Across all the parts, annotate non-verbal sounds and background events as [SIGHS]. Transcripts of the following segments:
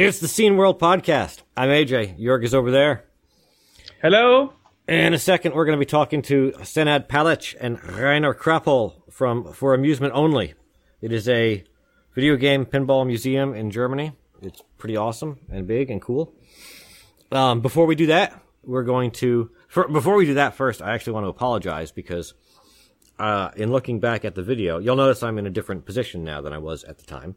It's the Scene World Podcast. I'm AJ. Jörg is over there. Hello. In a second, we're going to be talking to Senad Palic and Rainer Krappel from For Amusement Only. It is a video game pinball museum in Germany. It's pretty awesome and big and cool. Um, before we do that, we're going to. For, before we do that, first, I actually want to apologize because uh, in looking back at the video, you'll notice I'm in a different position now than I was at the time.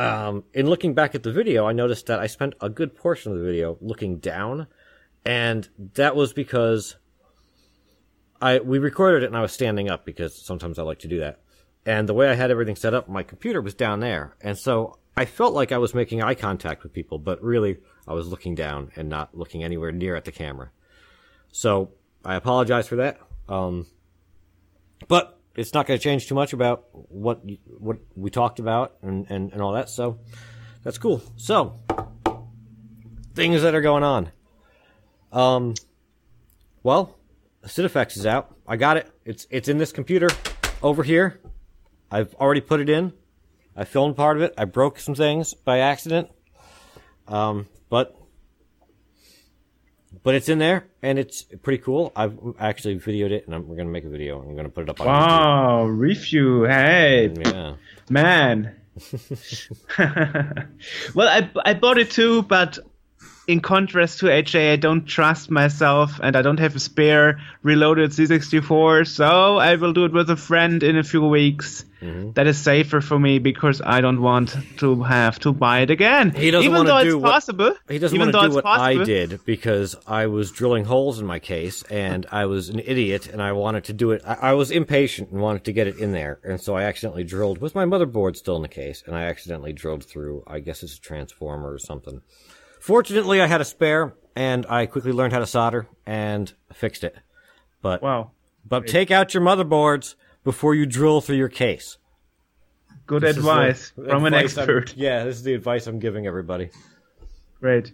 Um, in looking back at the video, I noticed that I spent a good portion of the video looking down, and that was because I we recorded it and I was standing up because sometimes I like to do that. And the way I had everything set up, my computer was down there, and so I felt like I was making eye contact with people, but really I was looking down and not looking anywhere near at the camera. So I apologize for that. Um, but it's not going to change too much about what what we talked about and, and, and all that. So that's cool. So things that are going on. Um, well, SIDFX is out. I got it. It's it's in this computer over here. I've already put it in. I filmed part of it. I broke some things by accident. Um, but but it's in there and it's pretty cool. I've actually videoed it and I'm, we're gonna make a video. I'm gonna put it up on Wow, review. Hey, Yeah. man. [LAUGHS] [LAUGHS] well, I I bought it too, but in contrast to HA, I don't trust myself and I don't have a spare reloaded C64, so I will do it with a friend in a few weeks. Mm-hmm. That is safer for me because I don't want to have to buy it again. He doesn't even though do it's what- possible. He doesn't even want though to do what possible. I did because I was drilling holes in my case and I was an idiot and I wanted to do it. I, I was impatient and wanted to get it in there. And so I accidentally drilled with my motherboard still in the case and I accidentally drilled through, I guess it's a transformer or something. Fortunately, I had a spare and I quickly learned how to solder and fixed it. But, Wow, but take out your motherboards before you drill through your case. good This the advice from an advice I'm- expert. [LAUGHS] yeah, this is the advice I'm giving everybody. Great.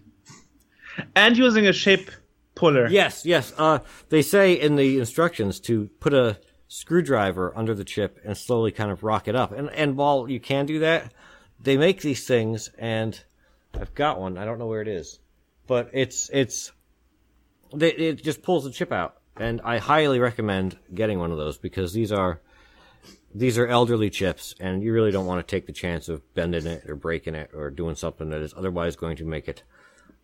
And using a shape puller. Yes, yes. Uh, they say in the instructions to put a screwdriver under the chip and slowly kind of rock it up. And and while you can do that, they make these things, and I've got one. I don't know where it is, but it's it's they, it just pulls the chip out, and I highly recommend getting one of those because these are these are elderly chips, and you really don't want to take the chance of bending it or breaking it or doing something that is otherwise going to make it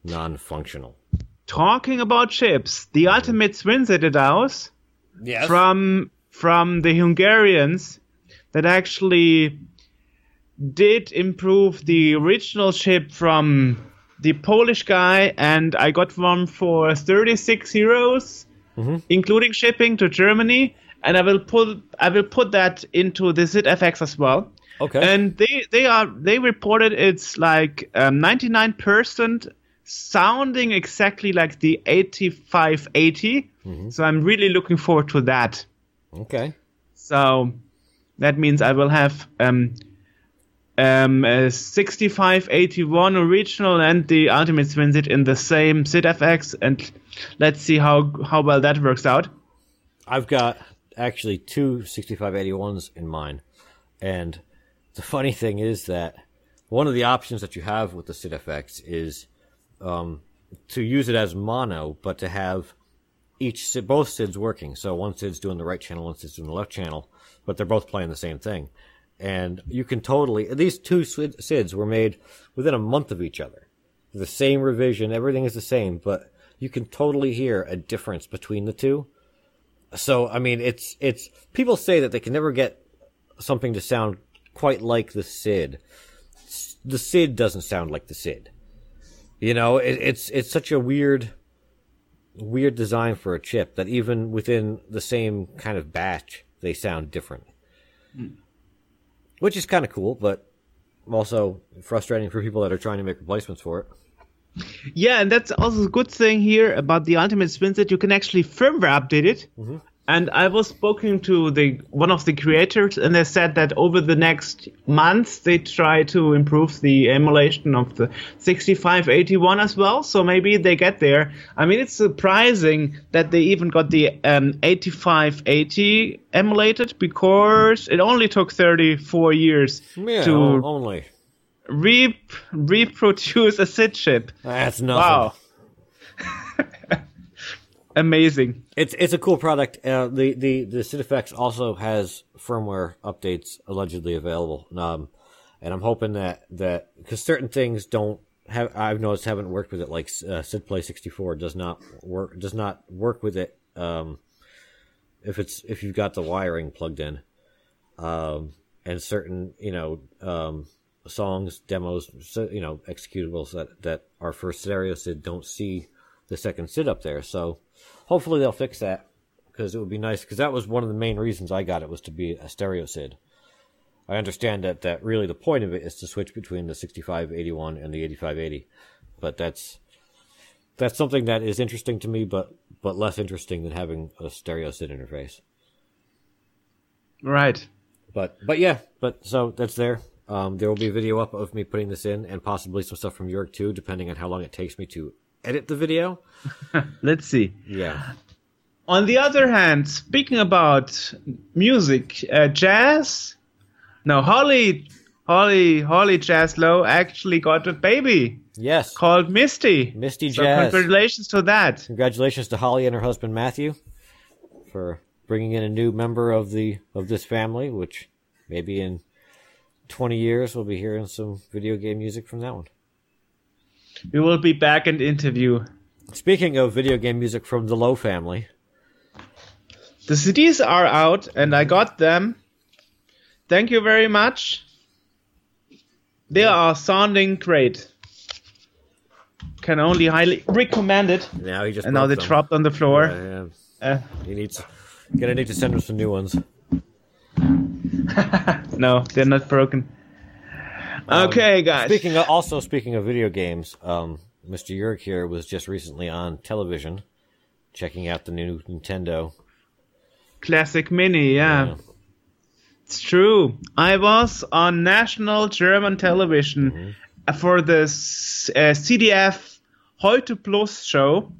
non-functional. Talking about chips, the ultimate twins at it out Yes. from from the Hungarians that actually did improve the original ship from the Polish guy, and I got one for 36 euros, including shipping to Germany. And I will put I will put that into the SIDFX as well. Okay. And they they are they reported it's like um, 99% sounding exactly like the 8580. So I'm really looking forward to that. Okay. So that means I will have um, um, a 6581 original and the Ultimate SwinSID in the same SIDFX, and let's see how how well that works out. I've got actually two 6581s in mine. And the funny thing is that one of the options that you have with the SIDFX is um, to use it as mono, but to have each both SIDs working. So one SID's doing the right channel, one SID's doing the left channel, but they're both playing the same thing. And you can totally, these two SID- SIDs were made within a month of each other. The same revision, everything is the same, but you can totally hear a difference between the two. So I mean, it's it's people say that they can never get something to sound quite like the Sid. The Sid doesn't sound like the Sid. You know, it, it's it's such a weird, weird design for a chip that even within the same kind of batch, they sound different. Hmm. Which is kind of cool, but also frustrating for people that are trying to make replacements for it. Yeah, and that's also a good thing here about the Ultimate Spin that you can actually firmware update it. Mm-hmm. And I was speaking to the one of the creators, and they said that over the next months they try to improve the emulation of the 6581 as well. So maybe they get there. I mean, it's surprising that they even got the um, 8580 emulated because it only took 34 years Yeah, to only. re- reproduce a SID chip. That's nothing. Wow. [LAUGHS] Amazing. It's it's a cool product. Uh, the the the SID FX also has firmware updates allegedly available. Um, and I'm hoping that that because certain things don't have I've noticed haven't worked with it. Like uh, SID Play 64 does not work does not work with it. Um, if it's if you've got the wiring plugged in, um, and certain you know um, songs demos you know executables that that are for stereo SID don't see the second SID up there. So hopefully they'll fix that because it would be nice because that was one of the main reasons I got it was to be a stereo SID. I understand that that really the point of it is to switch between the 6581 and the 8580, but that's that's something that is interesting to me, but but less interesting than having a stereo SID interface. Right. But but yeah, but so that's there. Um, there will be a video up of me putting this in, and possibly some stuff from Jörg too, depending on how long it takes me to edit the video. [LAUGHS] Let's see. Yeah. On the other hand, speaking about music, uh, jazz. No, Holly, Holly, Holly Jaslow actually got a baby Yes. called Misty. Misty So Jazz. congratulations to that. Congratulations to Holly and her husband Matthew for bringing in a new member of the of this family, which maybe in 20 years we'll be hearing some video game music from that one. We will be back and interview. Speaking of video game music from the Low family, The CDs are out, and I got them. Thank you very much. They are sounding great. Can only highly recommend it. now he just And now they them. dropped on the floor. Yeah, yeah. Uh, He needs gonna need to send him some new ones. [LAUGHS] no, they're not broken. Okay, guys. Speaking of, also speaking of video games, um, Mr. Jörg here was just recently on television, checking out the new Nintendo. Classic Mini, yeah. It's true. I was on national German television for the uh, ZDF Heute Plus show.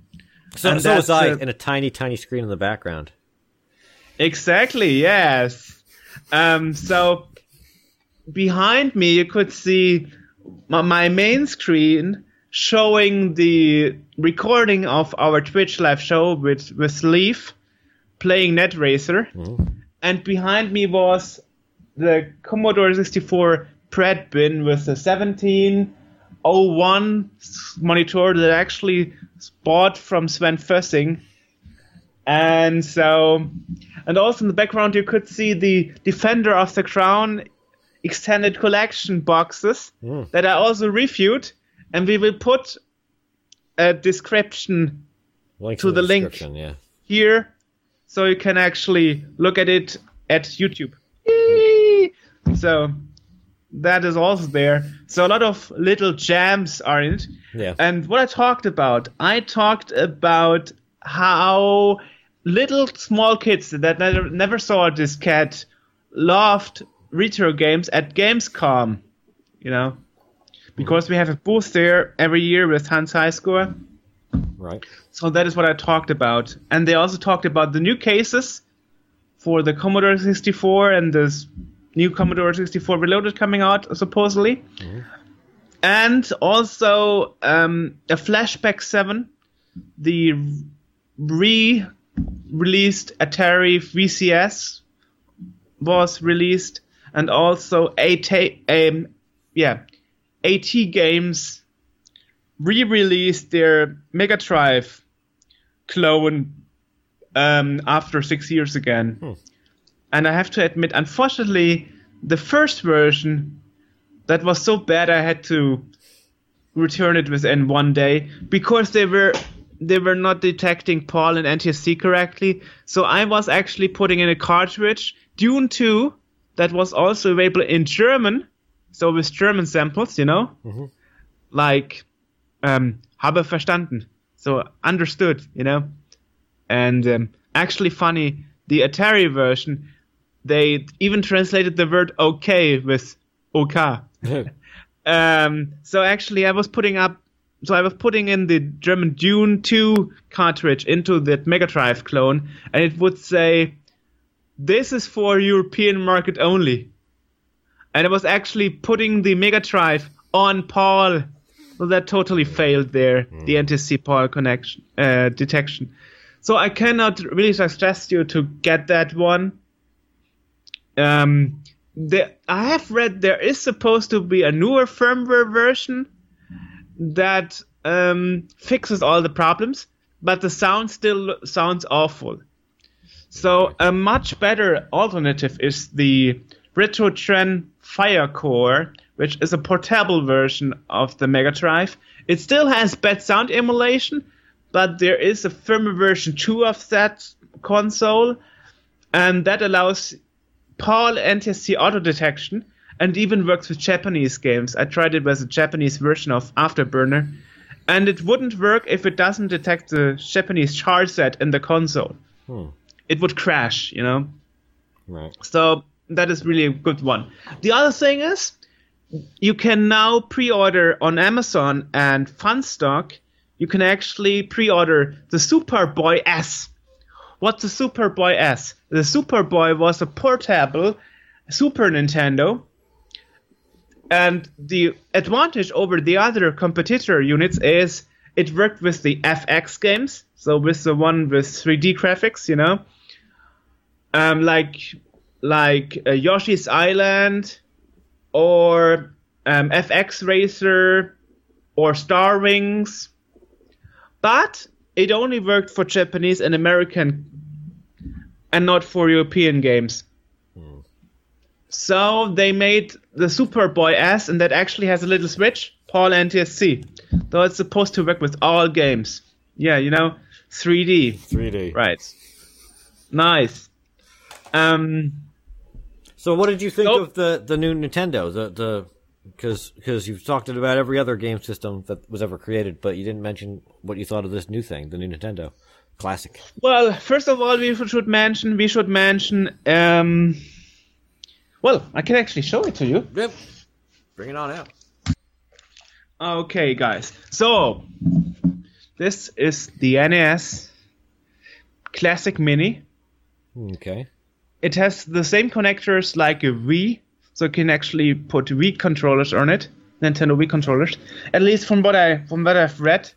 So, And so was I uh, in a tiny, tiny screen in the background. Exactly, yes. Um, so behind me, you could see my, my main screen showing the recording of our Twitch live show with, with Leaf playing NetRacer. Mm-hmm. And behind me was the Commodore 64 breadbin with the 1701 monitor that I actually bought from Sven Fössing. And so, and also in the background, you could see the Defender of the Crown extended collection boxes hmm. that I also reviewed. And we will put a description Link To in the link. Yeah. here so you can actually look at it at YouTube. Yay! So that is also there. So a lot of little jams are in it. Yeah. And what I talked about, I talked about how little small kids that never, never saw this cat loved retro games at Gamescom, you know, because we have a booth there every year with Hans Highscore. Right. So that is what I talked about. And they also talked about the new cases for the Commodore 64 and this new Commodore 64 Reloaded coming out, supposedly. And also um, a Flashback 7, the re released Atari VCS was released, and also AT, um, yeah, AT Games re-released their Mega Drive clone um, after six years again. And I have to admit, unfortunately, the first version that was so bad I had to return it within one day because they were they were not detecting PAL and NTSC correctly. So I was actually putting in a cartridge Dune 2 that was also available in German, so with German samples, you know, like um, habe verstanden, so understood, you know, and um, actually funny, the Atari version, they even translated the word okay with OK. [LAUGHS] Um, so actually, I was putting up, so I was putting in the German Dune 2 cartridge into that Mega Drive clone, and it would say, "This is for European market only." and it was actually putting the Mega Drive on PAL. So that totally failed there, the NTSC PAL connection uh, detection. So I cannot really suggest you to get that one. Um, the, I have read there is supposed to be a newer firmware version that um, fixes all the problems, but the sound still sounds awful. So a much better alternative is the Retrotren Firecore, which is a portable version of the Mega Drive. It still has bad sound emulation, but there is a firmware version 2 of that console, and that allows PAL NTSC auto detection and even works with Japanese games. I tried it with a Japanese version of Afterburner, and it wouldn't work if it doesn't detect the Japanese char set in the console. Hmm. It would crash, you know? Right. So that is really a good one. The other thing is, you can now pre-order on Amazon and Funstock. You can actually pre-order the Superboy S. What's the Superboy S? The Superboy was a portable Super Nintendo, and the advantage over the other competitor units is it worked with the FX games, so with the one with 3D graphics, you know, um, like like uh, Yoshi's Island or um, FX Racer or Star Wings, but it only worked for Japanese and American and not for European games. So they made the Superboy S, and that actually has a little switch, PAL NTSC. Though it's supposed to work with all games. Yeah, you know, 3D. 3D. Right. Nice. Um, So, what did you think Nope. of the the new Nintendo? The the because because you've talked about every other game system that was ever created, but you didn't mention what you thought of this new thing, the new Nintendo Classic. well, first of all, we should mention we should mention. Um, well, I can actually show it to you. Yep. Bring it on out. Okay, guys. So this is the NES Classic Mini. Okay. It has the same connectors like a Wii, so you can actually put Wii controllers on it, Nintendo Wii controllers. At least from what I from what I've read.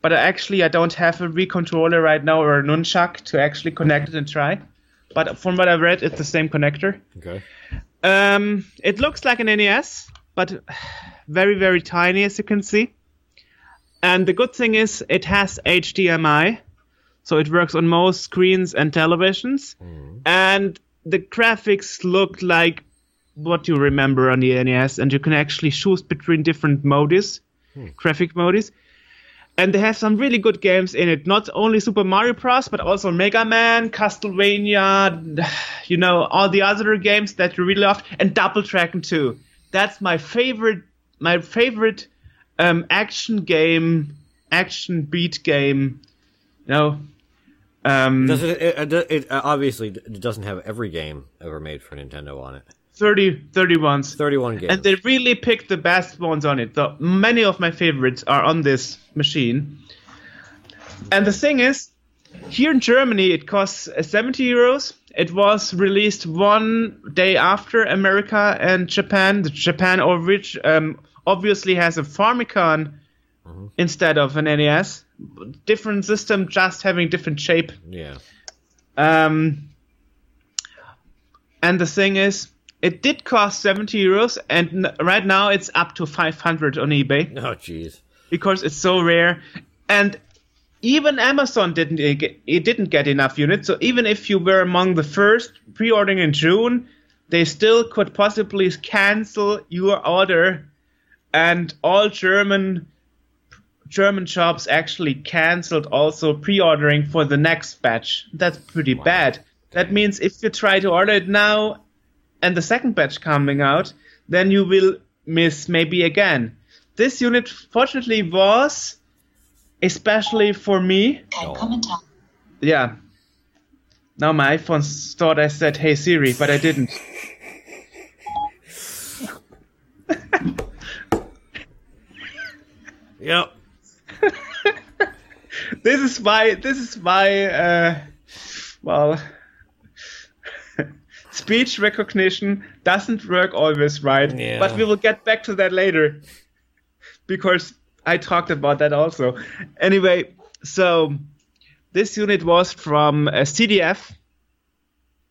But I actually I don't have a Wii controller right now or a nunchuck to actually connect it and try. But from what I've read, it's the same connector. Okay. Um, it looks like an NES, but very, very tiny, as you can see. And the good thing is, it has HDMI, so it works on most screens and televisions. And the graphics look like what you remember on the NES, and you can actually choose between different modes, graphic modes. And they have some really good games in it. Not only Super Mario Bros., but also Mega Man, Castlevania, [SIGHS] you know, all the other games that you really love, and Double Dragon 2. That's my favorite, my favorite um, action game, action beat game. You know, um, Does it, it, it, it uh, obviously it doesn't have every game ever made for Nintendo on it. 30, 30 ones. Thirty-one games. And they really picked the best ones on it. So many of my favorites are on this machine. And the thing is, here in Germany, it costs uh, 70 euros. It was released one day after America and Japan. The Japan, of which um, obviously has a Famicom instead of an NES. Different system, just having different shape. yeah. Um, and the thing is, it did cost 70 euros, and n- right now it's up to 500 on eBay [LAUGHS] Oh, jeez. because it's so rare. And even Amazon didn't get, it didn't get enough units. So even if you were among the first pre-ordering in June, they still could possibly cancel your order. And all German German shops actually canceled also pre-ordering for the next batch. That's pretty bad. That means if you try to order it now and the second batch coming out, then you will miss maybe again. This unit fortunately was especially for me. Kein Kommentar. Yeah. Now my iPhone thought I said hey Siri, but I didn't. [LAUGHS] [LAUGHS] Yep. This is why this is why uh well [LAUGHS] speech recognition doesn't work always right. Yeah. But we will get back to that later because I talked about that also. Anyway, so this unit was from a ZDF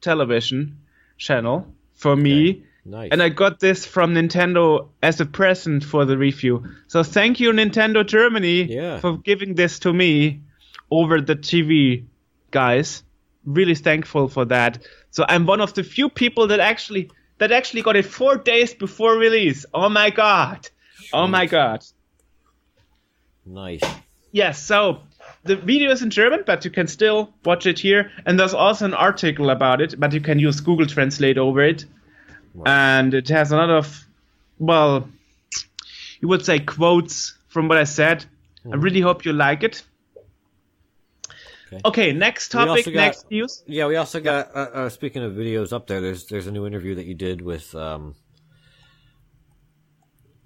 television channel for me. Nice. And I got this from Nintendo as a present for the review. So thank you, Nintendo Germany, Yeah. for giving this to me over the TV, guys. Really thankful for that. So I'm one of the few people that actually that actually got it four days before release. Oh my god! Oh my god! nice. Yes. So the video is in German, but you can still watch it here. And there's also an article about it, but you can use Google Translate over it. And it has a lot of, well, you would say quotes from what I said. I really hope you like it. Okay. Okay, next topic, got- next news. Yeah, we also got. Uh, uh, speaking of videos up there, there's there's a new interview that you did with um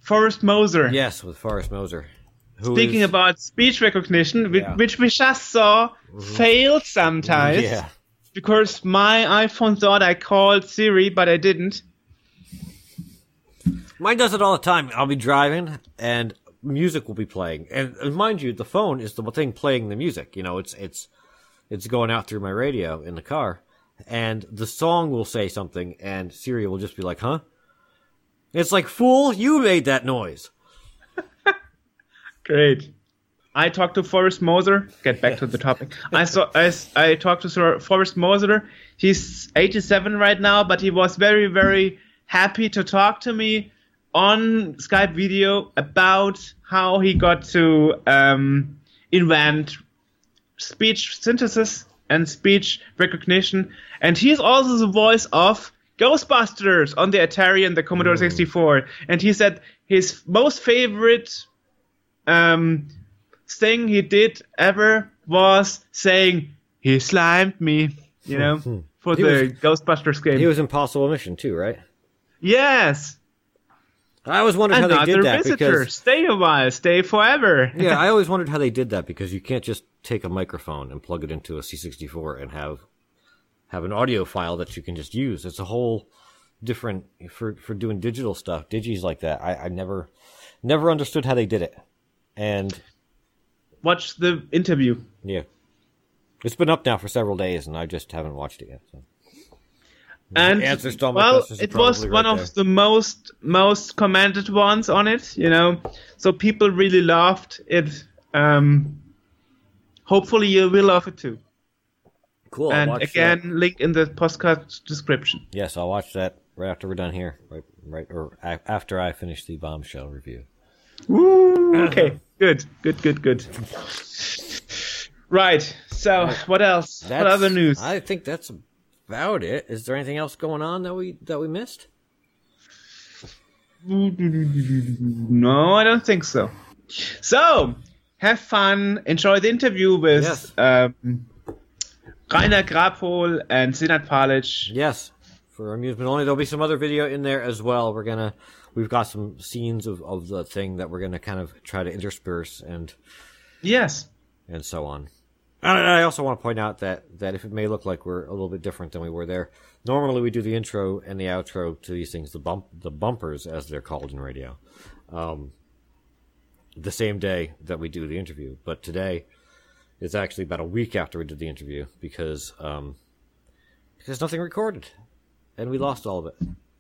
Forrest Mozer. yes with Forrest Mozer. Who Speaking is- about speech recognition, Yeah. which we just saw fail sometimes. yeah, Because my iPhone thought I called Siri, but I didn't. Mine does it all the time. I'll be driving and music will be playing, and, and mind you, the phone is the thing playing the music. You know, it's it's it's going out through my radio in the car, and the song will say something, and Siri will just be like, "Huh." It's like, fool, you made that noise. [LAUGHS] Great. I talked to Forrest Mozer. Get back to the topic. I saw. I, I talked to Sir Forrest Mozer. He's 87 right now, but he was very, very happy to talk to me on Skype video about how he got to um, invent speech synthesis and speech recognition. And he's also the voice of Ghostbusters on the Atari and the Commodore 64. And he said his most favorite um, thing he did ever was saying, He slimed me, you know, for He the Ghostbusters game. He was Impossible Mission too, right? yes! I always wondered how they Another did that visitor. because Stay a while, stay forever. yeah, [LAUGHS] I always wondered how they did that because you can't just take a microphone and plug it into a C64 and have have an audio file that you can just use. It's a whole different for for doing digital stuff, digis like that. I, I never never understood how they did it, and Watch the interview. yeah, it's been up now for several days, and I just haven't watched it yet. So. And answers to all my well, questions it was probably one right of the most most commented ones on it, you know. So people really loved it. Um, hopefully you will love it too. Cool. I'll and again, that. link in the podcast description. yes, I'll watch that right after we're done here, right, right, or after I finish the bombshell review. Woo! Okay, good, good, good, good. [LAUGHS] Right. So, what else? what other news? I think that's about it. Is there anything else going on that we that we missed? No, I don't think so. So, have fun. Enjoy the interview with Yes. um, Rainer Grabhol and Senad Palic. Yes, for amusement only. There'll be some other video in there as well. We're gonna we've got some scenes of, of the thing that we're gonna kind of try to intersperse and Yes. and so on. And I also want to point out that that if it may look like we're a little bit different than we were there, normally we do the intro and the outro to these things, the bump the bumpers as they're called in radio, um, the same day that we do the interview. But today is actually about a week after we did the interview because um, because nothing recorded, and we lost all of it,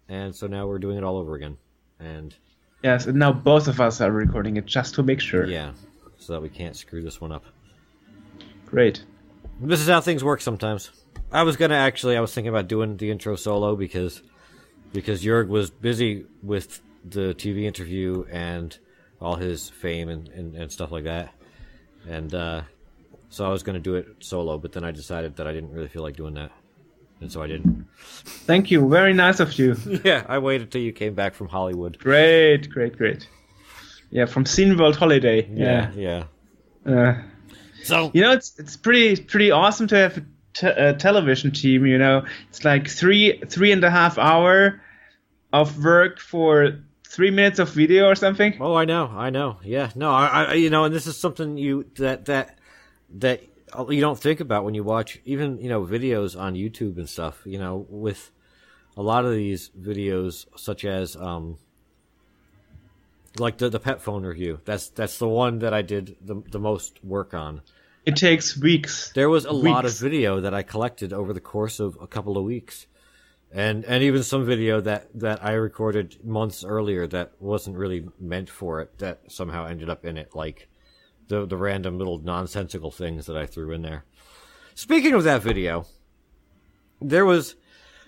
and so now we're doing it all over again, and Yes, and now both of us are recording it just to make sure. yeah, so that we can't screw this one up. Great. This is how things work sometimes. I was gonna actually, I was thinking about doing the intro solo because because Jörg was busy with the TV interview and all his fame and, and, and stuff like that, and uh, so I was gonna do it solo. But then I decided that I didn't really feel like doing that, and so I didn't. Thank you. Very nice of you. [LAUGHS] Yeah, I waited till you came back from Hollywood. great, great, great. Yeah, from Scene World Holiday. Yeah. yeah. Uh, So you know, it's it's pretty pretty awesome to have a, television team. You know, it's like three three and a half hour of work for three minutes of video or something. Oh, I know, I know. Yeah, no, I, I, you know, and this is something you that that that you don't think about when you watch even you know videos on YouTube and stuff. You know, with a lot of these videos, such as um, like the the pet phone review. That's that's the one that I did the the most work on. It takes weeks. There was a lot of video that I collected over the course of a couple of weeks, and and even some video that that I recorded months earlier that wasn't really meant for it that somehow ended up in it, like the the random little nonsensical things that I threw in there. Speaking of that video, there was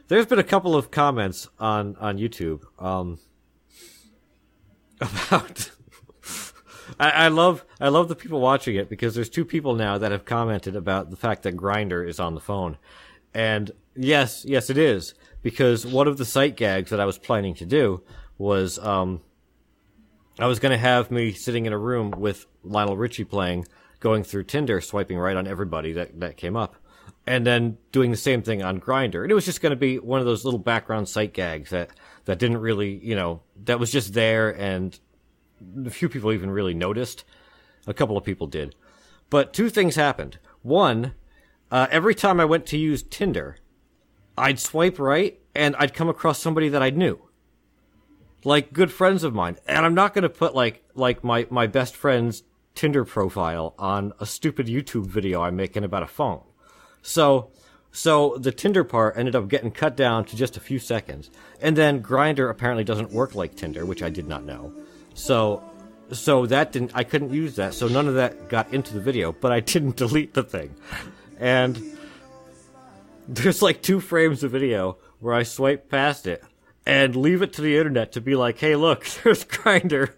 there's been a couple of comments on on YouTube um, [LAUGHS] about. I, I love I love the people watching it because there's two people now that have commented about the fact that Grindr is on the phone, and yes, yes, it is because one of the sight gags that I was planning to do was um, I was going to have me sitting in a room with Lionel Richie playing, going through Tinder, swiping right on everybody that that came up, and then doing the same thing on Grindr. And it was just going to be one of those little background sight gags that that didn't really, you know, that was just there and a few people even really noticed. A couple of people did. But two things happened. One, uh, every time I went to use Tinder, I'd swipe right and I'd come across somebody that I knew. Like good friends of mine. And I'm not going to put like like my my best friend's Tinder profile on a stupid YouTube video I'm making about a phone. So so the Tinder part ended up getting cut down to just a few seconds. And then Grindr apparently doesn't work like Tinder, which I did not know. So so that didn't I couldn't use that. So none of that got into the video, but I [LAUGHS] didn't delete the thing. And there's like two frames of video where I swipe past it and leave it to the internet to be like, "Hey, look, [LAUGHS] there's Grindr."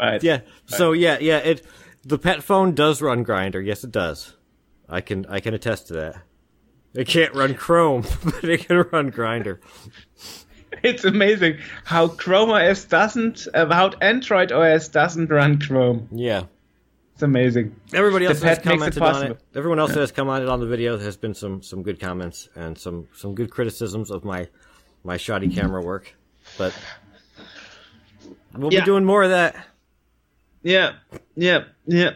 Right. Yeah. So yeah, yeah, it the pet phone does run Grindr. Yes, it does. I can I can attest to that. It can't run Chrome, [LAUGHS] but it can run Grindr. It's amazing how Chrome OS doesn't, about Android OS doesn't run Chrome. Yeah. It's amazing. Everybody The else has pet makes it commented on it. Everyone else that has commented on the video. There has been some some good comments and some some good criticisms of my my shoddy camera work. But we'll Yeah. be doing more of that. Yeah, yeah, yeah.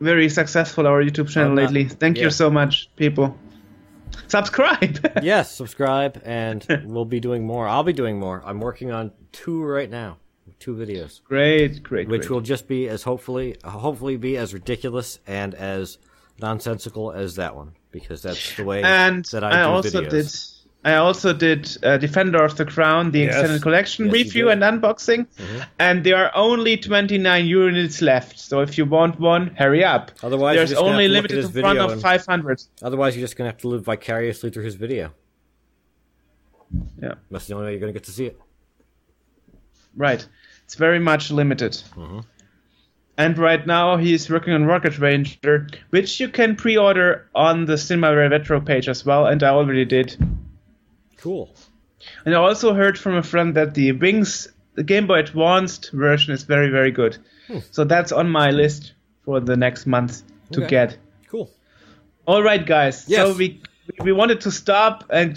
Very successful our YouTube channel lately. Thank yeah. you so much, people. Subscribe. [LAUGHS] yes, subscribe, and [LAUGHS] we'll be doing more. I'll be doing more. I'm working on two right now, two videos, great, great, which great. will just be as hopefully, hopefully, be as ridiculous and as nonsensical as that one, because that's the way and that I, I, do also videos. did. I also did uh, Defender of the Crown, the Yes. extended collection Yes, review. Mm-hmm. and unboxing, and there are only 29 units left. So if you want one, hurry up. Otherwise, you're there's just only have to look at his in front of 500. Otherwise, you're just gonna have to live vicariously through his video. Yeah, That's the only way you're gonna get to see it. right. It's very much limited. Mm-hmm. And right now he's working on Rocket Ranger, which you can pre-order on the Cinema Retro page as well, and I already did. Cool. And I also heard from a friend that the Wings, the Game Boy Advanced version is very, very good. So that's on my list for the next month to Okay. get. Cool. All right, guys. So we we wanted to stop and,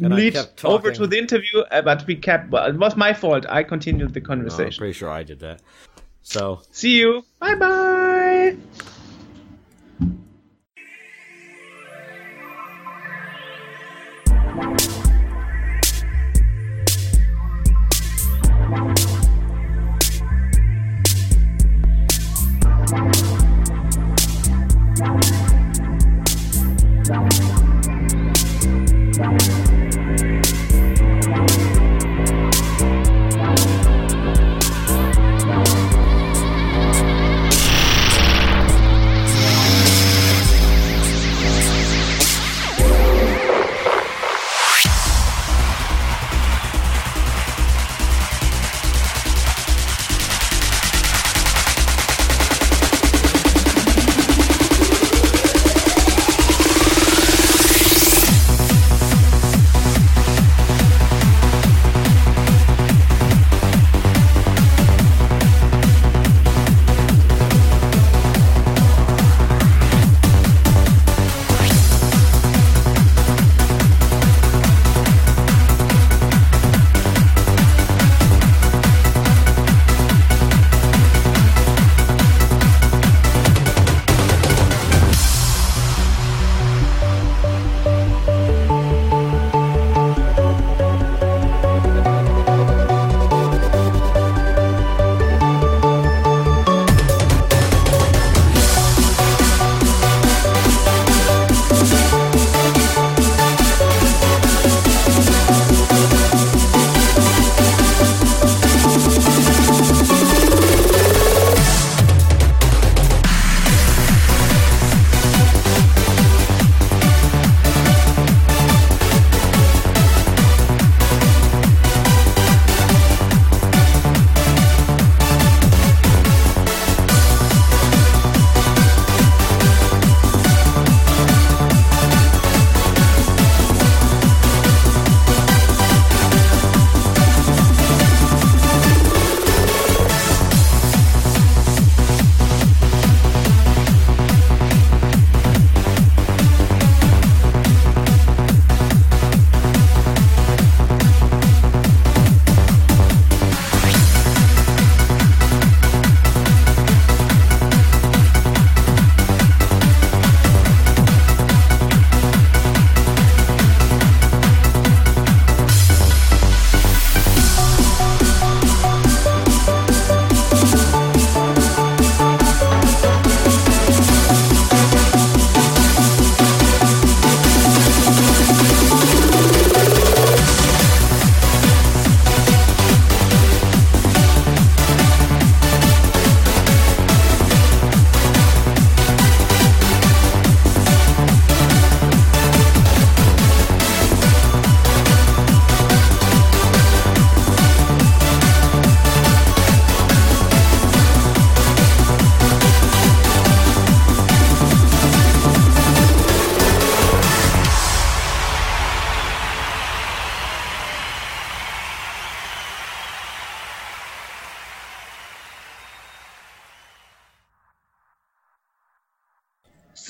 And lead over to the interview, uh, but we kept. Well, it was my fault. I continued the No, I'm conversation. pretty sure I did that. So See you. Bye bye.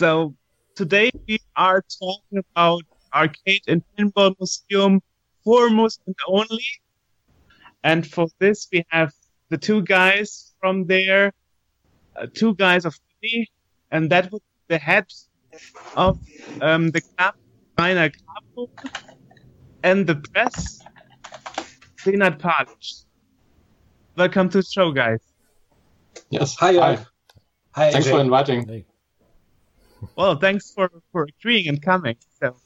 So today we are talking about Arcade and Pinball Museum for Amusement only. And for this, we have the two guys from there, uh, two guys of me, and that would be the head of um, the club, Rainer Krapo, and the press, Senad Palic. Welcome to the show, guys. Yes. Hi. Hi. Hi Thanks for inviting. Hey. Well, thanks for, for agreeing and coming. So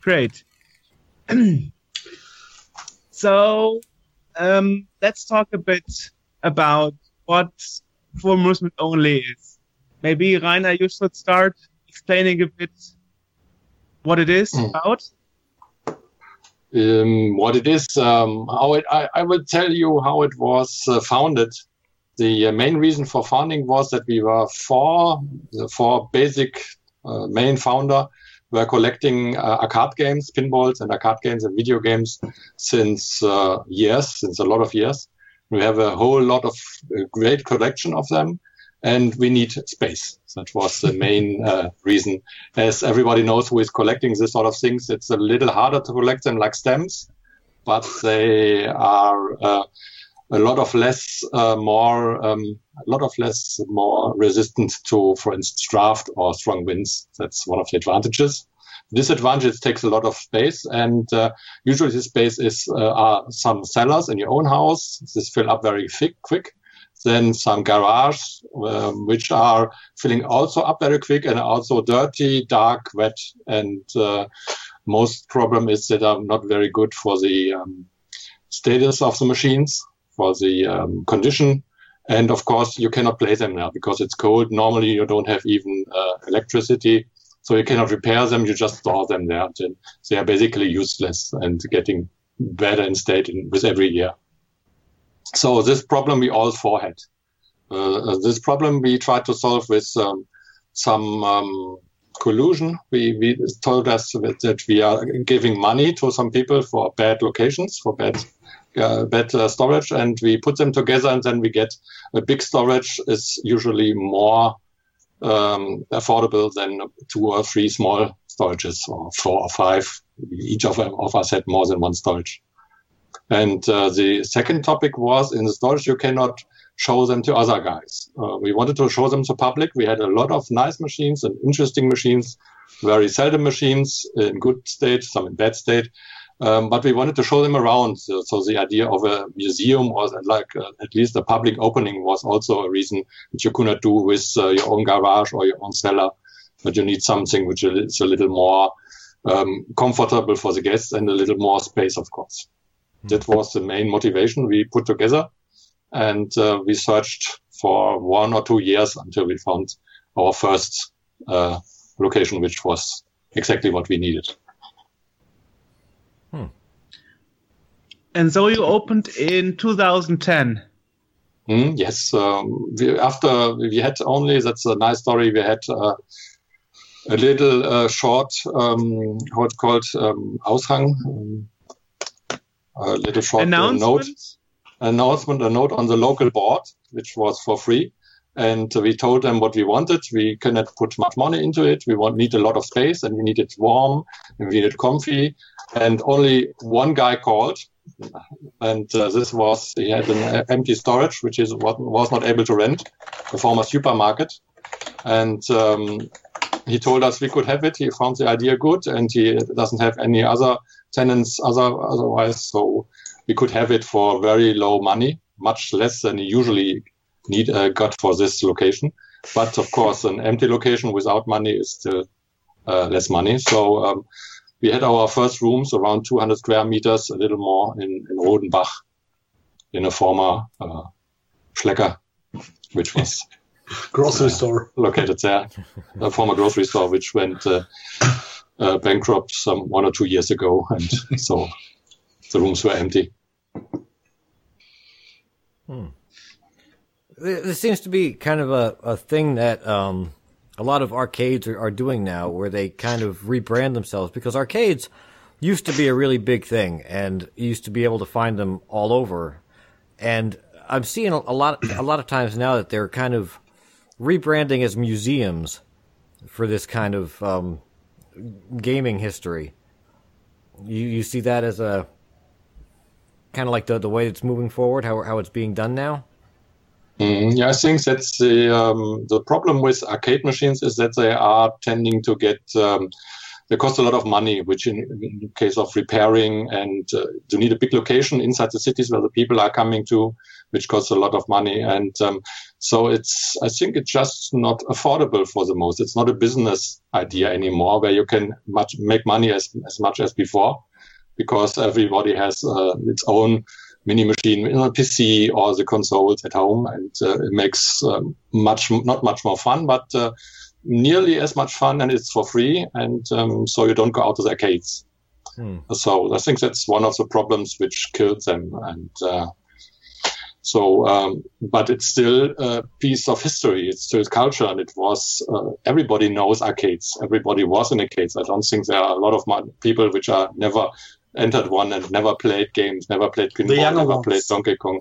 great. [CLEARS THROAT] so um, let's talk a bit about what for Amusement only is. Maybe Rainer, you should start explaining a bit what it is mm. about. Um, what it is, um, how it, I, I, will tell you how it was uh, founded. The uh, main reason for founding was that we were four, the four basic uh, main founder were collecting uh, arcade games, pinballs and arcade games and video games since uh, years, since a lot of years. We have a whole lot of uh, great collection of them and we need space. That was the main uh, reason. As everybody knows who is collecting this sort of things, it's a little harder to collect them like stamps, but they are uh, a lot of less, uh, more, um, a lot of less, more resistant to, for instance, draft or strong winds. That's one of the advantages. Disadvantage takes a lot of space, and uh, usually this space is uh, are some cellars in your own house. This fill up very thick, quick then some garage, um, which are filling also up very quick and also dirty, dark, wet, and uh, most problem is that are not very good for the um, status of the machines, for the um, condition. And of course, you cannot play them now because it's cold. Normally, you don't have even uh, electricity, so you cannot repair them. You just store them there. They are basically useless and getting better in state in, with every year. So this problem we all four had. Uh, this problem we tried to solve with um, some um, collusion. We, we told us that we are giving money to some people for bad locations, for bad uh, bad uh, storage, and we put them together, and then we get a big storage is usually more um, affordable than two or three small storages, or four or five. Each of, of us had more than one storage. And uh, the second topic was in the storage, you cannot show them to other guys. Uh, we wanted to show them to public. We had a lot of nice machines and interesting machines, very seldom machines in good state, some in bad state. Um, but we wanted to show them around. So, so the idea of a museum or like uh, at least a public opening was also a reason which you could not do with uh, your own garage or your own cellar. But you need something which is a little more um, comfortable for the guests and a little more space, of course. That was the main motivation we put together. And uh, we searched for one or two years until we found our first uh, location, which was exactly what we needed. And so you opened in 2010. Mm, yes. Um, we, after we had only, that's a nice story, we had uh, a little uh, short, um, how it's called, um, Aushang. Um, a little short note announcement, a note on the local board, which was for free. And we told them what we wanted. We cannot put much money into it. We want need a lot of space, and we need it warm, and we need it comfy. And only one guy called, and uh, this was he had an empty storage, which is what was not able to rent, a former supermarket. And um, he told us we could have it. He found the idea good, and he doesn't have any other tenants other, otherwise. So we could have it for very low money, much less than you usually need uh, got for this location. But of course, an empty location without money is still uh, less money. So um, we had our first rooms around 200 square meters, a little more in, in Rodenbach, in a former uh, Schlecker, which was [LAUGHS] grocery store located there, [LAUGHS] a former grocery store which went uh, uh, bankrupt some one or two years ago, and so the rooms were empty. Hmm. This seems to be kind of a, a thing that um, a lot of arcades are, are, doing now, where they kind of rebrand themselves because arcades used to be a really big thing, and you used to be able to find them all over. And I'm seeing a, lot, a lot of times now that they're kind of rebranding as museums for this kind of um, gaming history. You you see that as a kind of like the the way it's moving forward, how how it's being done now. Mm, yeah, I think that's the um, the problem with arcade machines is that they are tending to get um, they cost a lot of money, which in, in case of repairing and uh, you need a big location inside the cities where the people are coming to, which costs a lot of money. And um, so it's I think it's just not affordable for the most. It's not a business idea anymore where you can much make money as as much as before, because everybody has uh, its own mini machine in a PC or the consoles at home, and uh, it makes um, much not much more fun, but uh, nearly as much fun, and it's for free, and um, so you don't go out to the arcades. Hmm. So I think that's one of the problems which killed them, and uh, so, um, but it's still a piece of history. It's still culture, and it was uh, everybody knows arcades. Everybody was in arcades. I don't think there are a lot of people which are never entered one and never played games, never played pinball, never ones. played Donkey Kong.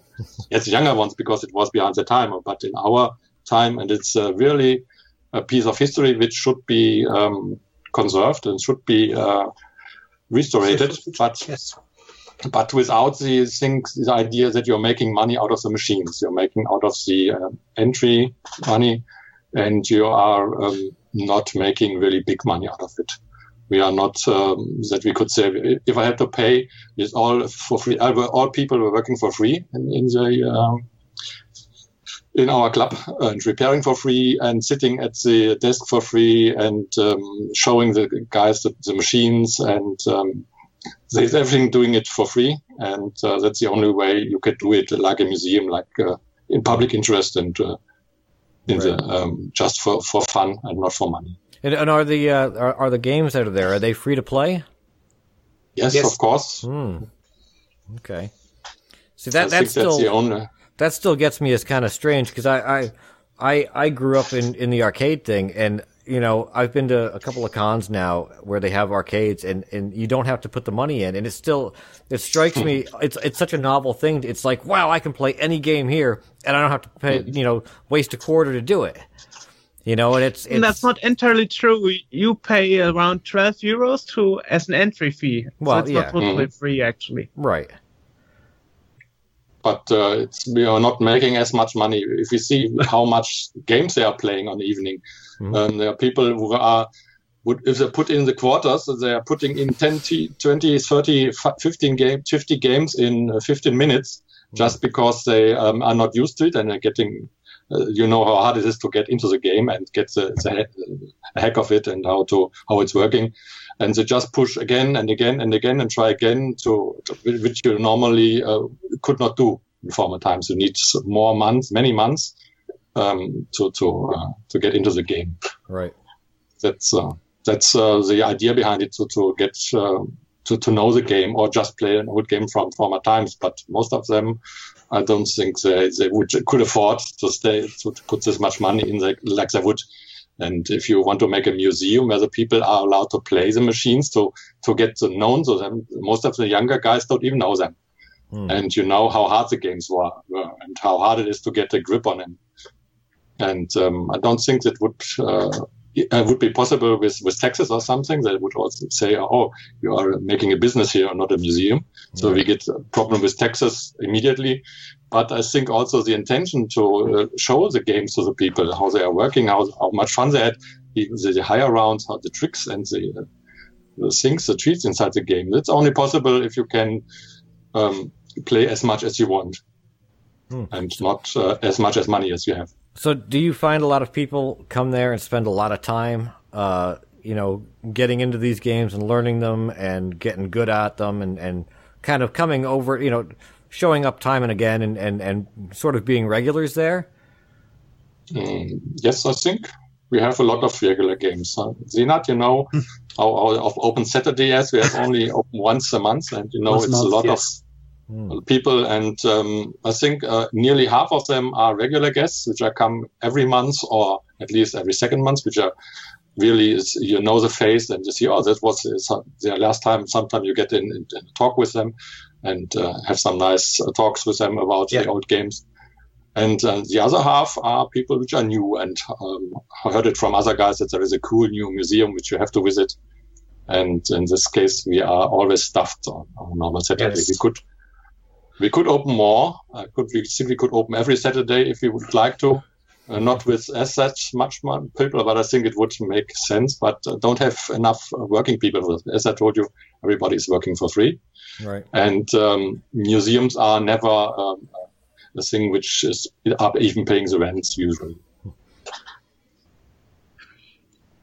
yes, younger ones because it was behind the time. But in our time, and it's uh, really a piece of history which should be um, conserved and should be uh, restored. But yes. but without the things, the idea that you're making money out of the machines, you're making out of the uh, entry money, and you are um, not making really big money out of it we are not um, that we could say if I had to pay this all for free. All people were working for free in, in the um, in our club and repairing for free and sitting at the desk for free and um, showing the guys the, the machines and um, there's everything doing it for free and uh, that's the only way you could do it like a museum like uh, in public interest and uh, in right. the um, just for, for fun and not for money. And, and are the uh, are, are, the games that are there are they free to play? Yes, yes. of course. Hmm. Okay. See that that's still that's that still gets me as kind of strange because I, I I I grew up in in the arcade thing and you know I've been to a couple of cons now where they have arcades and and you don't have to put the money in and it's still it strikes me [LAUGHS] it's it's such a novel thing it's like wow I can play any game here and I don't have to pay you know waste a quarter to do it you know, and it's, it's and that's not entirely true. You pay around twelve euros to as an entry fee. Well, so it's yeah. not totally mm-hmm. free actually. Right. But uh, it's we are not making as much money. If you see how much games they are playing on the evening, mm-hmm. um, there are people who are would, if they put in the quarters, they are putting in 10, 20, 30, 15 game, 50 games in uh, 15 minutes, mm-hmm. just because they um, are not used to it and they're getting uh, you know how hard it is to get into the game and get the, the heck of it and how to how it's working. And they just push again and again and again and try again to, to which you normally uh, could not do in former times. You need more months many months um, to to uh, to get into the game. Right. That's uh, that's uh, the idea behind it to to get uh, to, to know the game or just play an old game from former times but most of them I don't think they, they would could afford to stay to, to put this much money in the, like they would. And if you want to make a museum where the people are allowed to play the machines to to get to know so them, most of the younger guys don't even know them. Mm. And you know how hard the games were, were, and how hard it is to get a grip on them. And um, I don't think that would uh, it would be possible with, with taxes or something that would also say, oh, you are making a business here, not a museum. So we get a problem with taxes immediately. But I think also the intention to uh, show the games to the people, how they are working, how, how much fun they had, the, the higher rounds, how the tricks and the, uh, the things, the treats inside the game. That's only possible if you can um, play as much as you want hmm. and not uh, as much as money as you have. So, do you find a lot of people come there and spend a lot of time, uh, you know, getting into these games and learning them and getting good at them and, and kind of coming over, you know, showing up time and again and, and, and sort of being regulars there? Mm, yes, I think we have a lot of regular games. Uh, Senad, you know, how, how of Open Saturday is. We have only [LAUGHS] open once a month, and you know, once it's month, a lot yes. of mm. people, and um, I think uh, nearly half of them are regular guests, which are come every month or at least every second month, which are really is, you know the face and you see, oh, that was their last time. Sometimes you get in, in talk with them and uh, have some nice uh, talks with them about yeah. the old games. And uh, the other half are people which are new and um, heard it from other guys that there is a cool new museum which you have to visit. And in this case, we are always stuffed on, on normal Saturday. Yes. We could we could open more. Uh, could we simply could open every Saturday if we would like to. Uh, not with as such much more people, but I think it would make sense. But uh, don't have enough working people. As I told you, everybody is working for free. Right. And um, museums are never um, a thing which is up even paying the rents usually.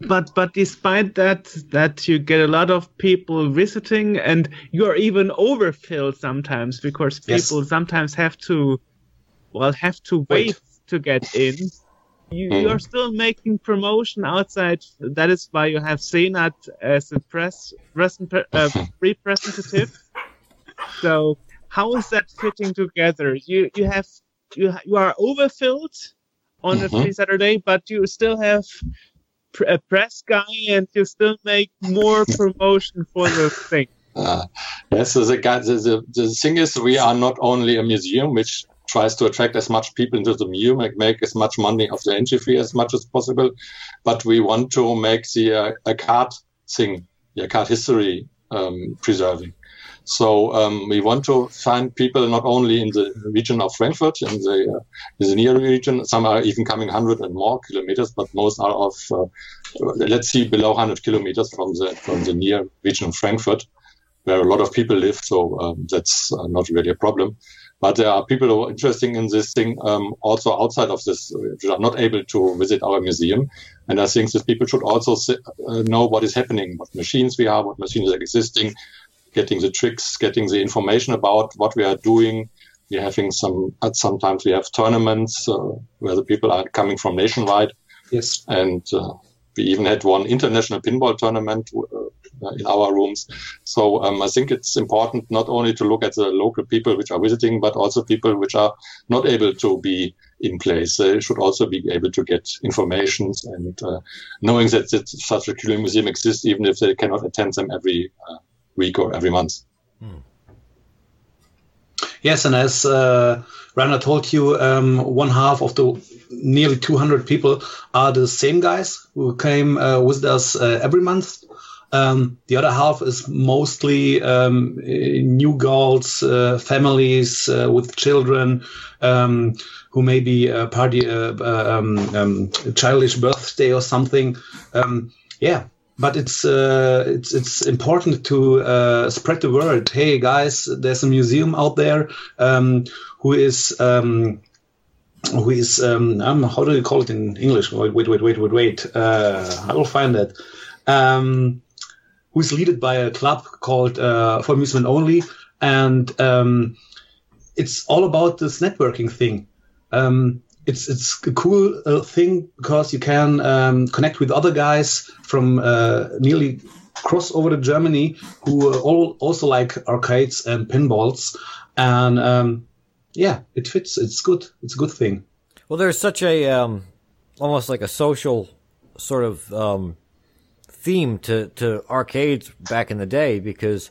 But but despite that, that you get a lot of people visiting, and you are even overfilled sometimes because people yes. sometimes have to, well, have to wait, wait. to get in. You, mm. you, are still making promotion outside. That is why you have seen Senad as a press, uh, [LAUGHS] representative. so how is that fitting together? You you have you you are overfilled on mm-hmm. a free Saturday, but you still have a press guy, and you still make more [LAUGHS] promotion for the thing. Uh, yes, so the, the, the, the thing is, we are not only a museum which tries to attract as much people into the museum and make as much money of the entry fee as much as possible, but we want to make the uh, arcade thing, the card history um, preserving. So um, we want to find people not only in the region of Frankfurt, in the, uh, in the near region. Some are even coming 100 and more kilometers, but most are of, uh, let's see, below 100 kilometers from the from the near region of Frankfurt, where a lot of people live. So um, that's uh, not really a problem. But there are people who are interested in this thing um, also outside of this, which are not able to visit our museum. And I think that people should also uh, know what is happening, what machines we have, what machines are existing, getting the tricks, getting the information about what we are doing. We're having some, sometimes we have tournaments uh, where the people are coming from nationwide. Yes. And uh, we even had one international pinball tournament uh, in our rooms. So um, I think it's important not only to look at the local people which are visiting, but also people which are not able to be in place. They should also be able to get information and uh, knowing that, that such a museum exists, even if they cannot attend them every uh, week or every month. Hmm. Yes, and as uh, Rainer told you, um, one half of the nearly 200 people are the same guys who came uh, with us uh, every month. Um, the other half is mostly um, new girls, uh, families uh, with children um, who maybe uh, party a um, um, childish birthday or something. Yeah, but it's uh, it's it's important to uh, spread the word. Hey guys, there's a museum out there um, who is um, who is um, um how do you call it in English? Wait, wait, wait, wait, wait, wait. Uh, I will find that. Um, who is led by a club called uh, for amusement only, and um, it's all about this networking thing. Um, it's it's a cool uh, thing because you can um, connect with other guys from uh, nearly cross over to Germany who all also like arcades and pinballs, and um, yeah, it fits. It's good. It's a good thing. Well, there's such a um, almost like a social sort of um, theme to to arcades back in the day because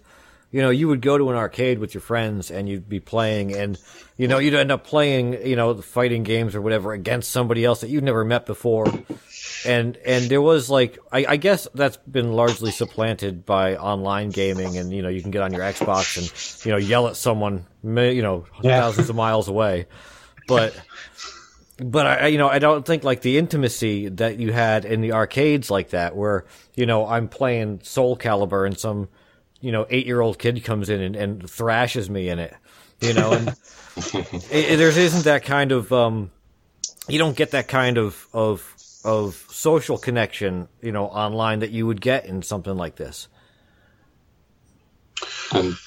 you know, you would go to an arcade with your friends and you'd be playing and, you know, you'd end up playing, you know, the fighting games or whatever against somebody else that you'd never met before. And, and there was like, I, I guess that's been largely supplanted by online gaming and, you know, you can get on your Xbox and, you know, yell at someone, you know, yeah. thousands of miles away. But, but I, you know, I don't think like the intimacy that you had in the arcades like that, where you know I'm playing Soul Calibur and some you know eight year old kid comes in and, and, thrashes me in it you know and [LAUGHS] it, it, there isn't that kind of um you don't get that kind of of of social connection you know online that you would get in something like this um,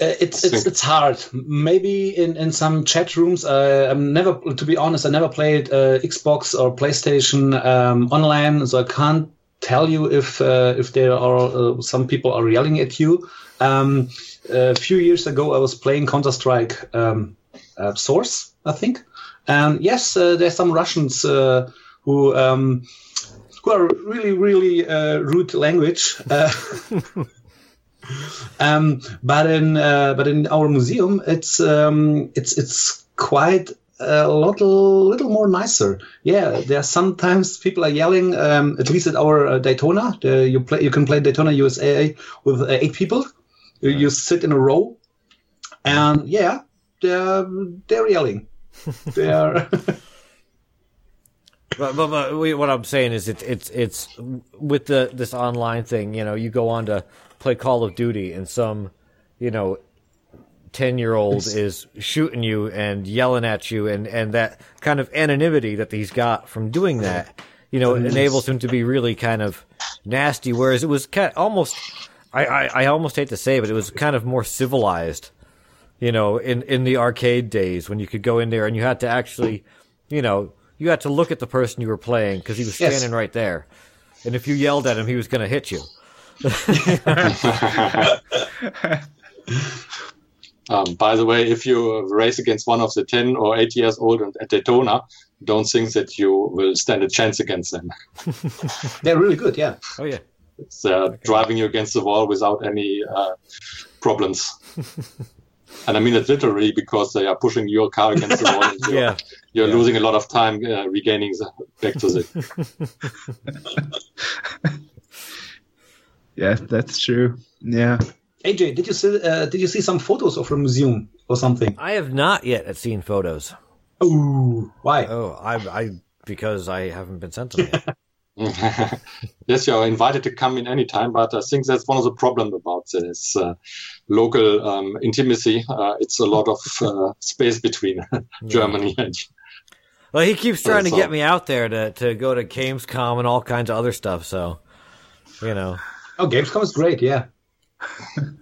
it's it's it's hard. Maybe in, in some chat rooms, uh, I'm never to be honest. I never played uh, Xbox or PlayStation um, online, so I can't tell you if uh, if there are uh, some people are yelling at you. Um, a few years ago, I was playing Counter Strike um, uh, Source, I think, and yes, uh, there's some Russians uh, who um, who are really really uh, rude language. [LAUGHS] um, but in but in our museum, it's um, it's it's quite a little little more nicer. Yeah, there are sometimes people are yelling. Um, at least at our uh, Daytona, the, you play you can play Daytona USA with uh, eight people. You, you sit in a row, and yeah, they're they're yelling. [LAUGHS] they're. [LAUGHS] But, but, but we- what I'm saying is, it's it's it's with the this online thing. You know, you go on to play Call of Duty, and some, you know, ten year old is shooting you and yelling at you, and and that kind of anonymity that he's got from doing that, you know, enables him to be really kind of nasty. Whereas it was kind of almost, I, I I almost hate to say, it, but it was kind of more civilized. You know, in in the arcade days when you could go in there and you had to actually, you know, you had to look at the person you were playing because he was Yes. standing right there, and if you yelled at him, he was going to hit you. [LAUGHS] [LAUGHS] [LAUGHS] Um, by the way, if you race against one of the 10 or 8 years old at Daytona, don't think that you will stand a chance against them. [LAUGHS] they're really good. Yeah. Oh yeah. It's uh, driving you against the wall without any uh, problems. [LAUGHS] and I mean it literally because they are pushing your car against the wall. And [LAUGHS] you're, Yeah. you're Yeah. losing a lot of time uh, regaining the, back to the. Yeah, that's true. Yeah. AJ, did you see uh, did you see some photos of the museum or something? I have not yet seen photos. Oh, why? Oh, I, I because I haven't been sent them yet. [LAUGHS] [LAUGHS] yes, you are invited to come in any time, but I think that's one of the problems about this uh, local um, intimacy. Uh, it's a lot of uh, space between [LAUGHS] Germany and. well, he keeps trying to get me out there to, to go to Gamescom and all kinds of other stuff. So, you know, Oh, Gamescom is great. Yeah.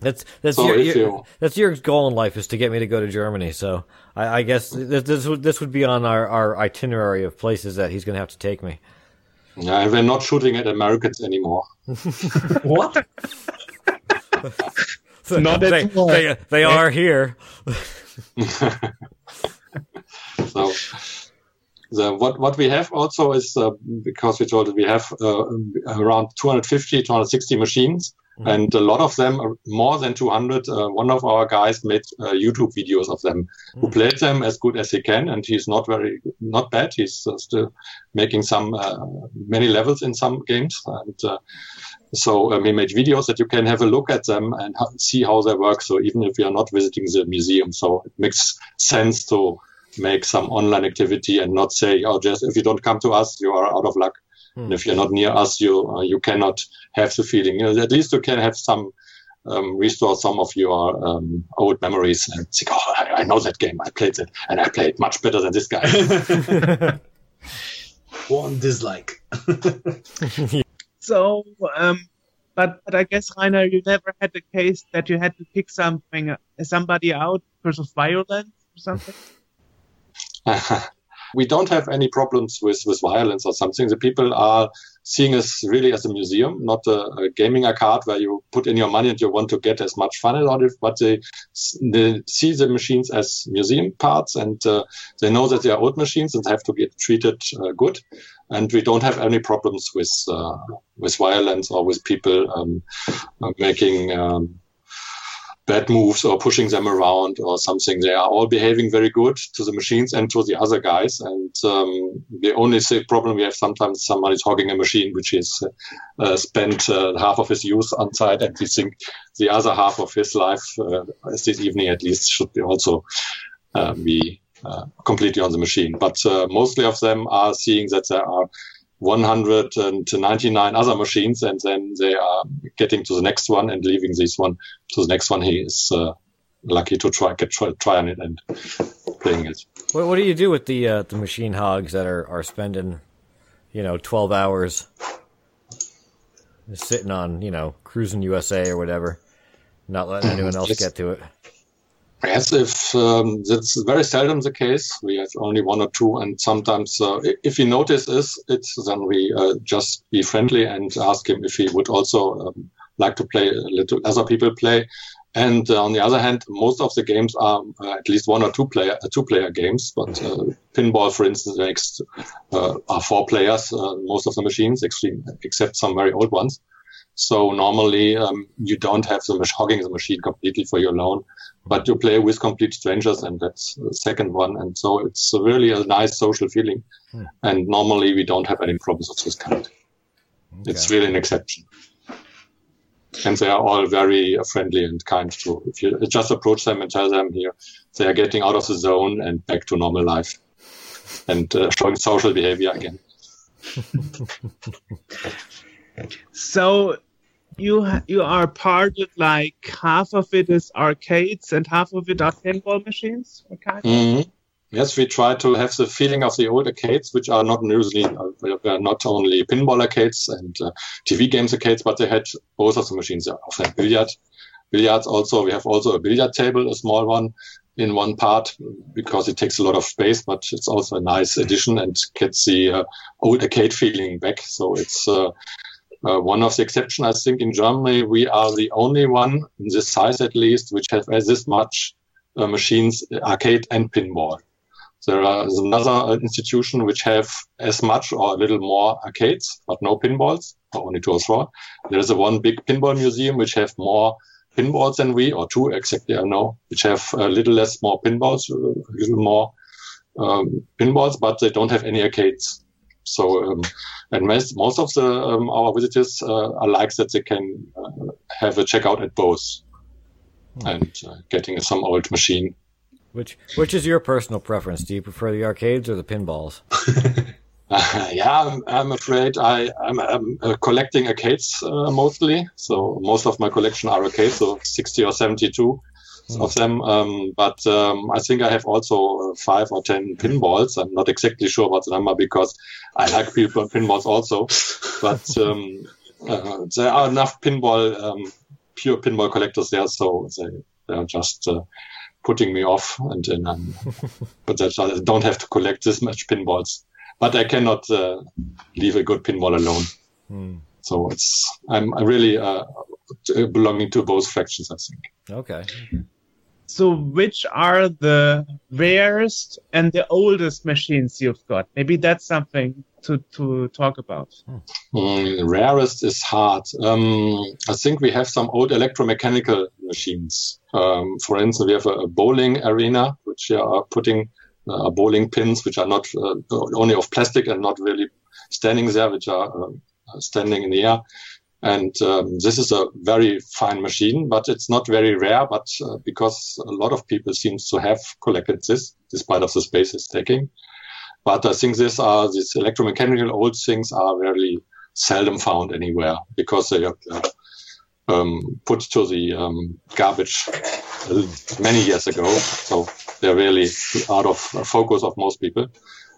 That's that's So your, your that's your goal in life is to get me to go to Germany. So, I, I guess this this would this would be on our, our itinerary of places that he's going to have to take me. Yeah, and we're not shooting at Americans anymore. [LAUGHS] What? [LAUGHS] Not they, anymore. they, they are here. [LAUGHS] So the what what we have also is uh, because we told it we have uh, around 250 260 machines and a lot of them more than 200 uh, one of our guys made uh, youtube videos of them. Who played them as good as he can and he's not very not bad. He's uh, still making some uh, many levels in some games. And uh, so um, we made videos that you can have a look at them and ho- see how they work. So even if you are not visiting the museum so it makes sense to make some online activity and not say, oh, just if you don't come to us, you are out of luck. And if you're not near us, you uh, you cannot have the feeling. You know, at least you can have some um, restore some of your um, old memories and think, oh, I, I know that game. I played it, and I played much better than this guy. [LAUGHS] [LAUGHS] One dislike. [LAUGHS] So, um, but but I guess Rainer, you never had the case that you had to kick something uh, somebody out because of violence or something. We don't have any problems with, with violence or something. The people are seeing us really as a museum, not a, a gaming arcade where you put in your money and you want to get as much fun out of it. But they, they see the machines as museum parts and uh, they know that they are old machines and have to get treated uh, good. And we don't have any problems with uh, with violence or with people um, uh, making um, bad moves or pushing them around or something. They are all behaving very good to the machines and to the other guys. And um, the only problem we have sometimes somebody's hogging a machine which is uh, spent uh, half of his youth on site, and we think the other half of his life, uh, this evening at least, should be also uh, be uh, completely on the machine. But uh, mostly of them are seeing that there are 199 other machines, and then they are getting to the next one and leaving this one to the next one. He is uh, lucky to try get try, try on it and playing it. What, what do you do with the uh, the machine hogs that are, are spending, you know, twelve hours sitting on, you know, Cruis'n USA or whatever, not letting anyone else Yes. get to it? Yes, if um, that's very seldom the case, we have only one or two, and sometimes uh, if we notice is it, then we uh, just be friendly and ask him if he would also um, like to play a little other people play. And uh, on the other hand, most of the games are uh, at least one or two player uh, two player games. But uh, pinball, for instance, makes are four players. Most of the machines, extreme, except some very old ones. So normally um, you don't have the hogging the machine completely for your loan, but you play with complete strangers, and that's the second one. And so it's really a nice social feeling. And normally we don't have any problems of this kind. It's really an exception. And they are all very friendly and kind too. If you just approach them and tell them here, they are getting out of the zone and back to normal life and uh, showing social behavior again. [LAUGHS] So you you are part of like half of it is arcades and half of it are pinball machines. of? Mhm. Yes, we try to have the feeling of the old arcades, which are not usually uh, not only pinball arcades and uh, TV games arcades, but they had both of the machines. Had billiard, billiards. Also, we have also a billiard table, a small one, in one part because it takes a lot of space, but it's also a nice addition and gets the uh, old arcade feeling back. So it's uh, uh, one of the exception. I think in Germany we are the only one in this size at least which has this much uh, machines, arcade and pinball. There are- another uh, institution which have as much or a little more arcades, but no pinballs, or only two or four. There is a one big pinball museum which have more pinballs than we, or two exactly, I know, which have a little less more pinballs, a little more um, pinballs, but they don't have any arcades. So, um, and most, most of the um, our visitors uh, are like that they can uh, have a checkout at both and uh, getting some old machine. Which which is your personal preference? Do you prefer the arcades or the pinballs? Uh, [LAUGHS] yeah, I'm, I'm afraid I, I'm, I'm uh, collecting arcades uh, mostly. So most of my collection are arcades, so 60 or 72 of them. Um, but um, I think I have also uh, five or 10 pinballs. I'm not exactly sure what the number because I like people pinballs also. [LAUGHS] But um, uh, there are enough pinball, um, pure pinball collectors there, so they, they are just uh, putting me off. And then, um, [LAUGHS] but I don't have to collect this much pinballs but I cannot uh, leave a good pinball alone. So it's I'm, I'm really uh, belonging to both factions, I think. Okay. So which are the rarest and the oldest machines you've got? Maybe that's something to, to talk about. Mm, rarest is hard. Um, I think we have some old electromechanical machines. Um, for instance, we have a, a bowling arena which are putting uh, bowling pins, which are not uh, only of plastic and not really standing there, which are uh, standing in the air. And um, this is a very fine machine, but it's not very rare. But uh, because a lot of people seems to have collected this, despite of the space it's taking. But I think these are these electromechanical old things are really seldom found anywhere because they are uh, um, put to the um, garbage uh, many years ago. So they're really out of focus of most people.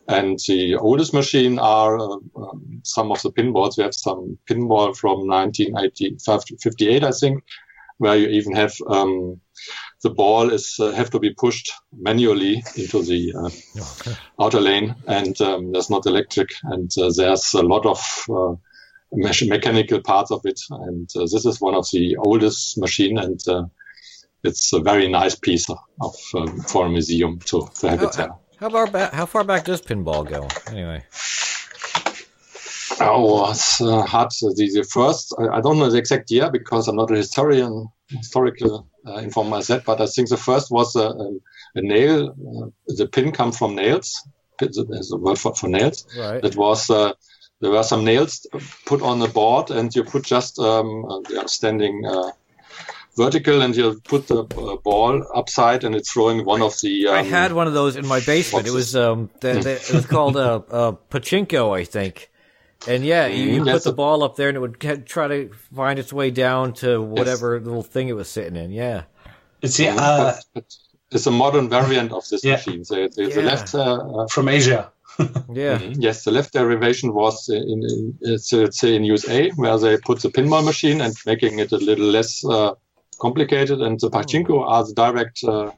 And the oldest machine are uh, um, some of the pinballs. We have some pinball from 1958, I think, where you even have um, the ball is uh, have to be pushed manually into the uh, [LAUGHS] outer lane, and um, there's not electric, and uh, there's a lot of uh, mechanical parts of it. And uh, this is one of the oldest machine, and uh, it's a very nice piece of, of um, for a museum to, to have it there. How far back? How far back does pinball go? Anyway. Oh, it's uh, hard. The, the first, I, I don't know the exact year because I'm not a historian, historical uh, informer as that, but I think the first was a, a, a nail. Uh, the pin come from nails. There's a word for, for nails. Right. It was uh, there were some nails put on the board, and you put just um, uh, standing uh, vertical, and you put the uh, ball upside, and it's throwing one of the. Um, I had one of those in my basement. It was um, the, the, it was called a uh, uh, pachinko, I think. And yeah, you, you Mm, put the a- ball up there, and it would try to find its way down to whatever little thing it was sitting in. Yeah. It's the, uh, it's a modern variant of this Yeah. machine. The, the, the Yeah. left uh, from Asia. [LAUGHS] Yeah. Yes, the left derivation was in, in it's, uh, say in USA where they put the pinball machine and making it a little less uh, complicated, and the pachinko are the direct uh,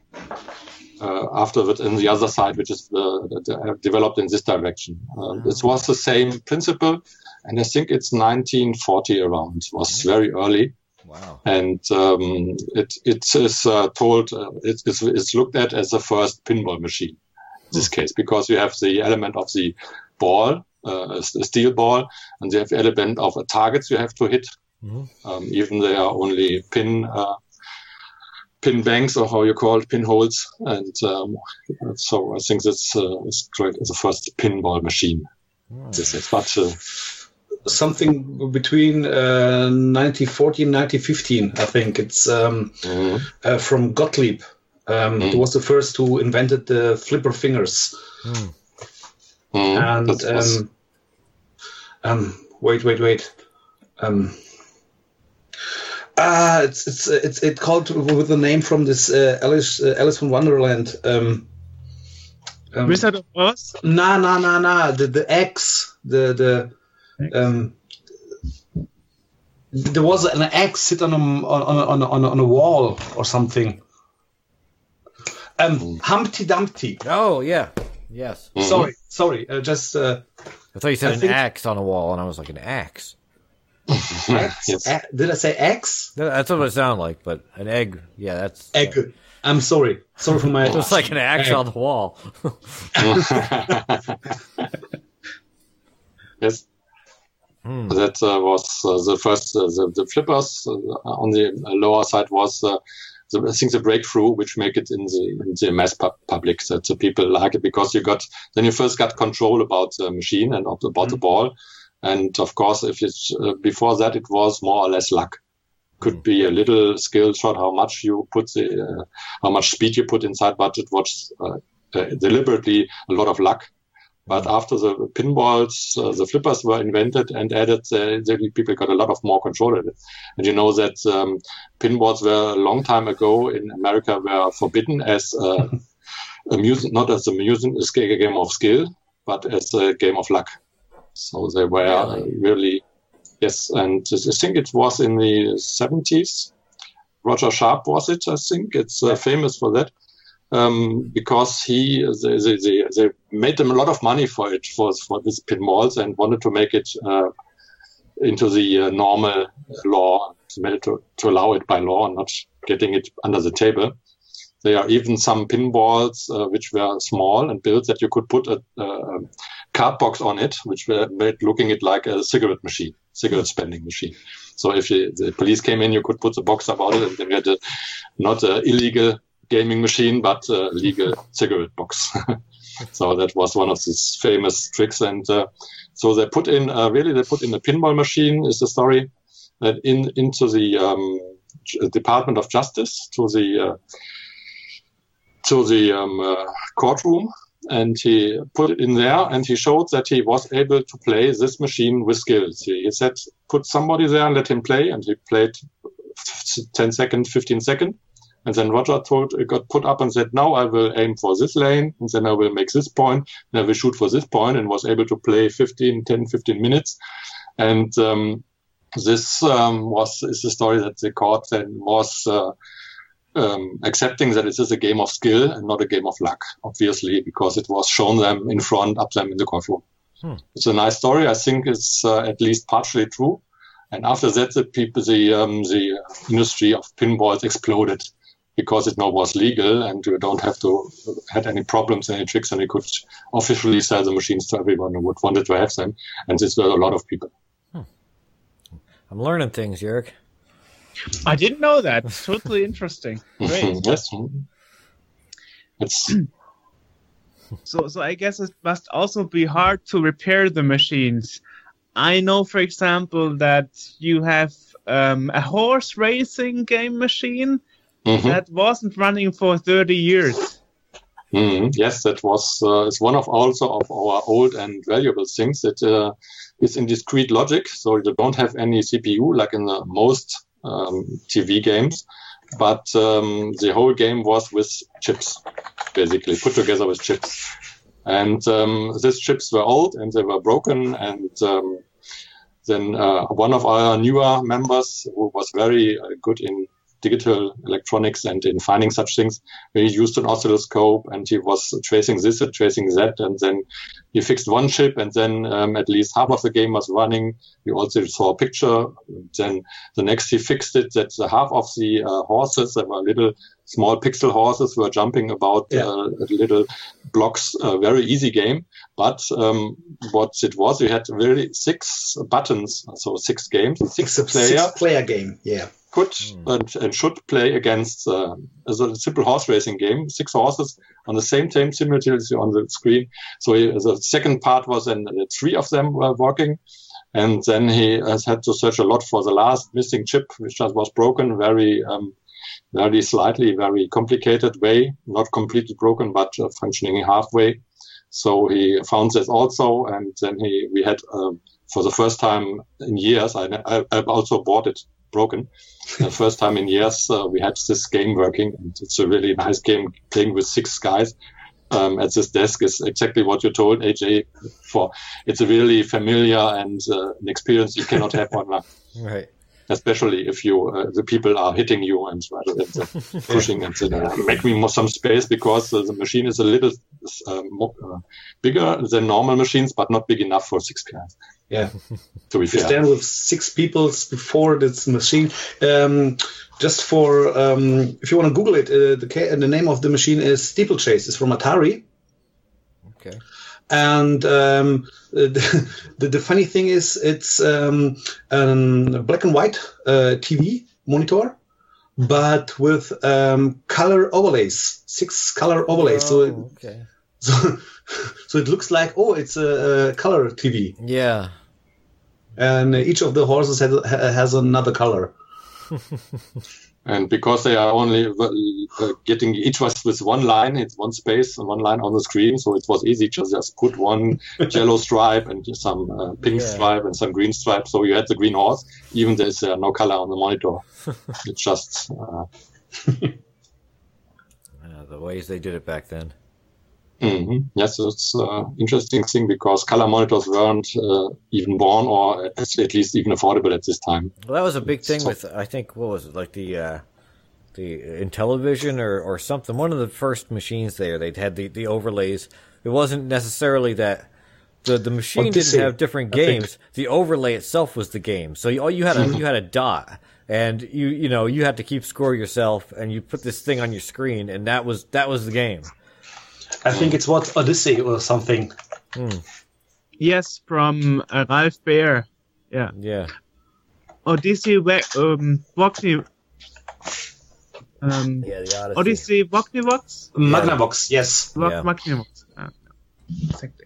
uh, afterward in the other side, which is uh, de- developed in this direction. Uh, This was the same principle, and I think it's 1940 around. It was very early Wow. and um, it it is uh, told uh, it's, it's it's looked at as the first pinball machine in this case because you have the element of the ball, uh, a steel ball, and you have element of a targets you have to hit Um, even they are only pin uh, pin banks or how you call it, pinholes. And um, so I think this uh, is great as a first pinball machine. This is but uh, Something between uh, 1914 1915, I think. It's um, mhm. uh, from Gottlieb. Um, It was the first who invented the flipper fingers. Mhm. And was- um, um, wait, wait, wait. Ah, it's it's it's it called with the name from this uh, Alice uh, Alice from Wonderland. Um, um, Wizard of Oz. Nah, nah, nah, nah. The the X, the the um. There was an X sit on a on on on, on a wall or something. Um, Humpty Dumpty. Oh yeah, yes. Sorry, sorry. Uh, just uh, I thought you said I an think- axe on a wall, and I was like an axe. X. [LAUGHS] Yes. A- did I say X? That's what it sounded like, but an egg. Yeah, that's Egg. I'm sorry. Sorry for my. [LAUGHS] it's like an [LAUGHS] axe Egg. on the wall. yes. That uh, was uh, the first, uh, the, the flippers uh, on the lower side was, uh, the, I think, the breakthrough which make it in the, in the mass pu- public that the people like it because you got, then you first got control about the machine and of- about the ball. And of course, if it's, uh, before that, it was more or less luck. Could be a little skill shot, how much you put the, uh, how much speed you put inside, but it was uh, uh, deliberately a lot of luck. But after the pinballs, uh, the flippers were invented and added, uh, the people got a lot of more control in it. And you know that um, pinballs were a long time ago in America were forbidden as uh, a [LAUGHS] music, not as a music, a game of skill, but as a game of luck. So they were uh, Really? really, yes. And I think it was in the 70s. Roger Sharpe was it, I think. It's uh, famous for that um, because he they, they, they, they made them a lot of money for it for for these pinballs and wanted to make it uh, into the uh, normal law to, to, to allow it by law and not getting it under the table. There are even some pinballs uh, which were small and built that you could put a, a card box on it, which were made looking it like a cigarette machine, cigarette spending machine. So if you, the police came in, you could put the box about it, and then had a, not an illegal gaming machine, but a legal [LAUGHS] cigarette box. [LAUGHS] so that was one of these famous tricks. And uh, so they put in, uh, really, they put in a pinball machine, is the story, that in into the um, Department of Justice, to the uh, to the um, uh, courtroom, and he put it in there, and he showed that he was able to play this machine with skills. He, he said, put somebody there and let him play, and he played f- 10 seconds, 15 seconds. And then Roger told, got put up and said, now I will aim for this lane, and then I will make this point, and I will shoot for this point, and was able to play 15, 10, 15 minutes. And um, this um, was is the story that the court then was uh, um, accepting that it is a game of skill and not a game of luck, obviously, because it was shown them in front, up them in the courtroom. Hmm. It's a nice story. I think it's uh, at least partially true. And after that, the people, the um, the industry of pinballs exploded because it now was legal and you don't have to had any problems, any tricks, and you could officially sell the machines to everyone who would wanted to have them. And this were a lot of people. I'm learning things, Jörg. I didn't know that. It's Totally [LAUGHS] interesting. Great. [LAUGHS] It's So, so I guess it must also be hard to repair the machines. I know, for example, that you have um, a horse racing game machine mhm. that wasn't running for 30 years. Mhm. Yes, that was uh, is one of also of our old and valuable things that uh, is in discrete logic. So you don't have any CPU like in the most um, TV games, but um, the whole game was with chips, basically put together with chips. And um, these chips were old and they were broken. And um, then uh, one of our newer members who was very uh, good in digital electronics and in finding such things. He used an oscilloscope and he was tracing this and tracing that, and then he fixed one chip, and then um, at least half of the game was running. We also saw a picture. Then the next he fixed it that the half of the uh, horses that were little small pixel horses were jumping about Yeah. uh, little blocks. A very easy game, but um, what it was, we had really six buttons, so six games, six It's a player six player game. Yeah. could and, and should play against uh, as a simple horse racing game, six horses on the same time simultaneously on the screen. So he, the second part was then uh, three of them were working. And then he has had to search a lot for the last missing chip, which just was broken very, um, very slightly, very complicated way, not completely broken, but uh, functioning halfway. So he found this also, and then he we had um, for the first time in years. I, I also bought it broken. The first time in years uh, we had this game working, and it's a really nice game playing with six guys. Um, at this desk is exactly what you told AJ. For it's a really familiar and uh, an experience you cannot have online [LAUGHS] Right. Especially if you uh, the people are hitting you and rather than the pushing and then uh, make me more some space because uh, the machine is a little uh, more, uh, bigger than normal machines, but not big enough for six guys. Yeah. [LAUGHS] To be You fair, stand with six people before this machine. Um, just for um, if you want to Google it, uh, the the name of the machine is Steeplechase. It's from Atari. Okay. And um, [LAUGHS] the, the, funny thing is, it's um, a black and white uh, TV monitor, but with um, color overlays, six color overlays. so, it, Oh, okay. [LAUGHS] so, so it looks like oh, it's a, a color TV, Yeah. and each of the horses has, has another color. [LAUGHS] and because they are only uh, getting each was with one line, it's one space and one line on the screen, so it was easy to just put one [LAUGHS] yellow stripe and some uh, pink Yeah. stripe and some green stripe. So you had the green horse, even there's uh, no color on the monitor. [LAUGHS] it's just uh, [LAUGHS] Uh, the ways they did it back then. Hmm Yes, it's an interesting thing because color monitors weren't uh, even born or at at least even affordable at this time. Well, that was a big thing So- with I think what was it like the uh, the Intellivision or or something. One of the first machines there, they'd had the the overlays. It wasn't necessarily that the the machine didn't have different games. The overlay itself was the game. So you, all you had a you had a dot. And you you know you had to keep score yourself, and you put this thing on your screen, and that was that was the game. I think it's what Odyssey or something. Yes, from uh, Ralph Baer. Yeah. Yeah, Odyssey, Wa- um, Wokni, um, yeah, the Odyssey. Odyssey Woknivox? Magnavox, yes. Wok- Yeah. Magnavox. Ah. Exactly.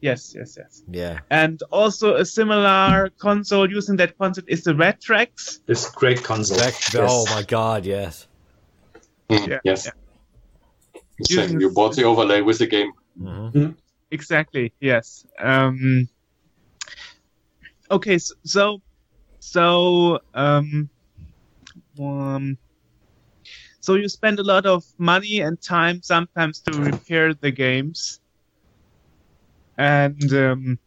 Yes, yes, yes. Yeah, And also a similar console using that concept is the Vectrex. This great console. Back- Yes. oh my God, yes. Mm, Yeah, yes. yeah. So Using- you bought the overlay with the game. Exactly. Yes. Um, okay. So, so, so, um, um, so you spend a lot of money and time sometimes to repair the games, and um,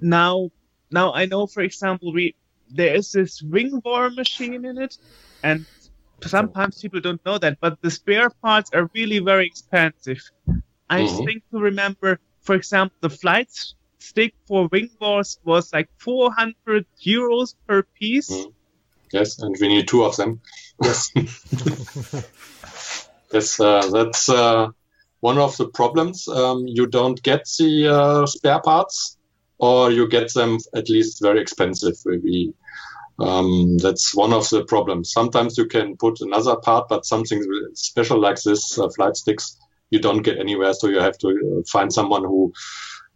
now, now I know, for example, we there is this ring war machine in it, and sometimes people don't know that, but the spare parts are really very expensive. I Mhm. think to remember, for example, the flight stick for Wing Wars was like 400 euros per piece. Mhm. Yes, and we need two of them. Yes. [LAUGHS] Yes, uh, that's uh, one of the problems. Um, you don't get the uh, spare parts, or you get them at least very expensive. Maybe um, that's one of the problems. Sometimes you can put another part, but something special like this uh, flight sticks you don't get anywhere. So you have to uh, find someone who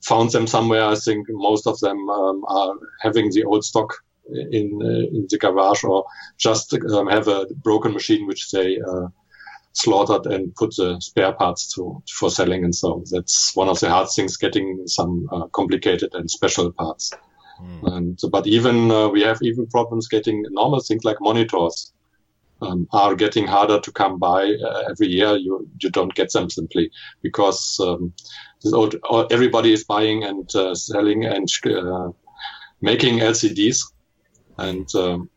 found them somewhere. I think most of them um, are having the old stock in uh, in the garage, or just um, have a broken machine which they uh, slaughtered and put the spare parts to for selling. And so that's one of the hard things, getting some uh, complicated and special parts. And but even uh, we have even problems getting normal things like monitors. Um, are getting harder to come by uh, every year. You you don't get them simply because um, old, all- everybody is buying and uh, selling and uh, making LCDs, and um,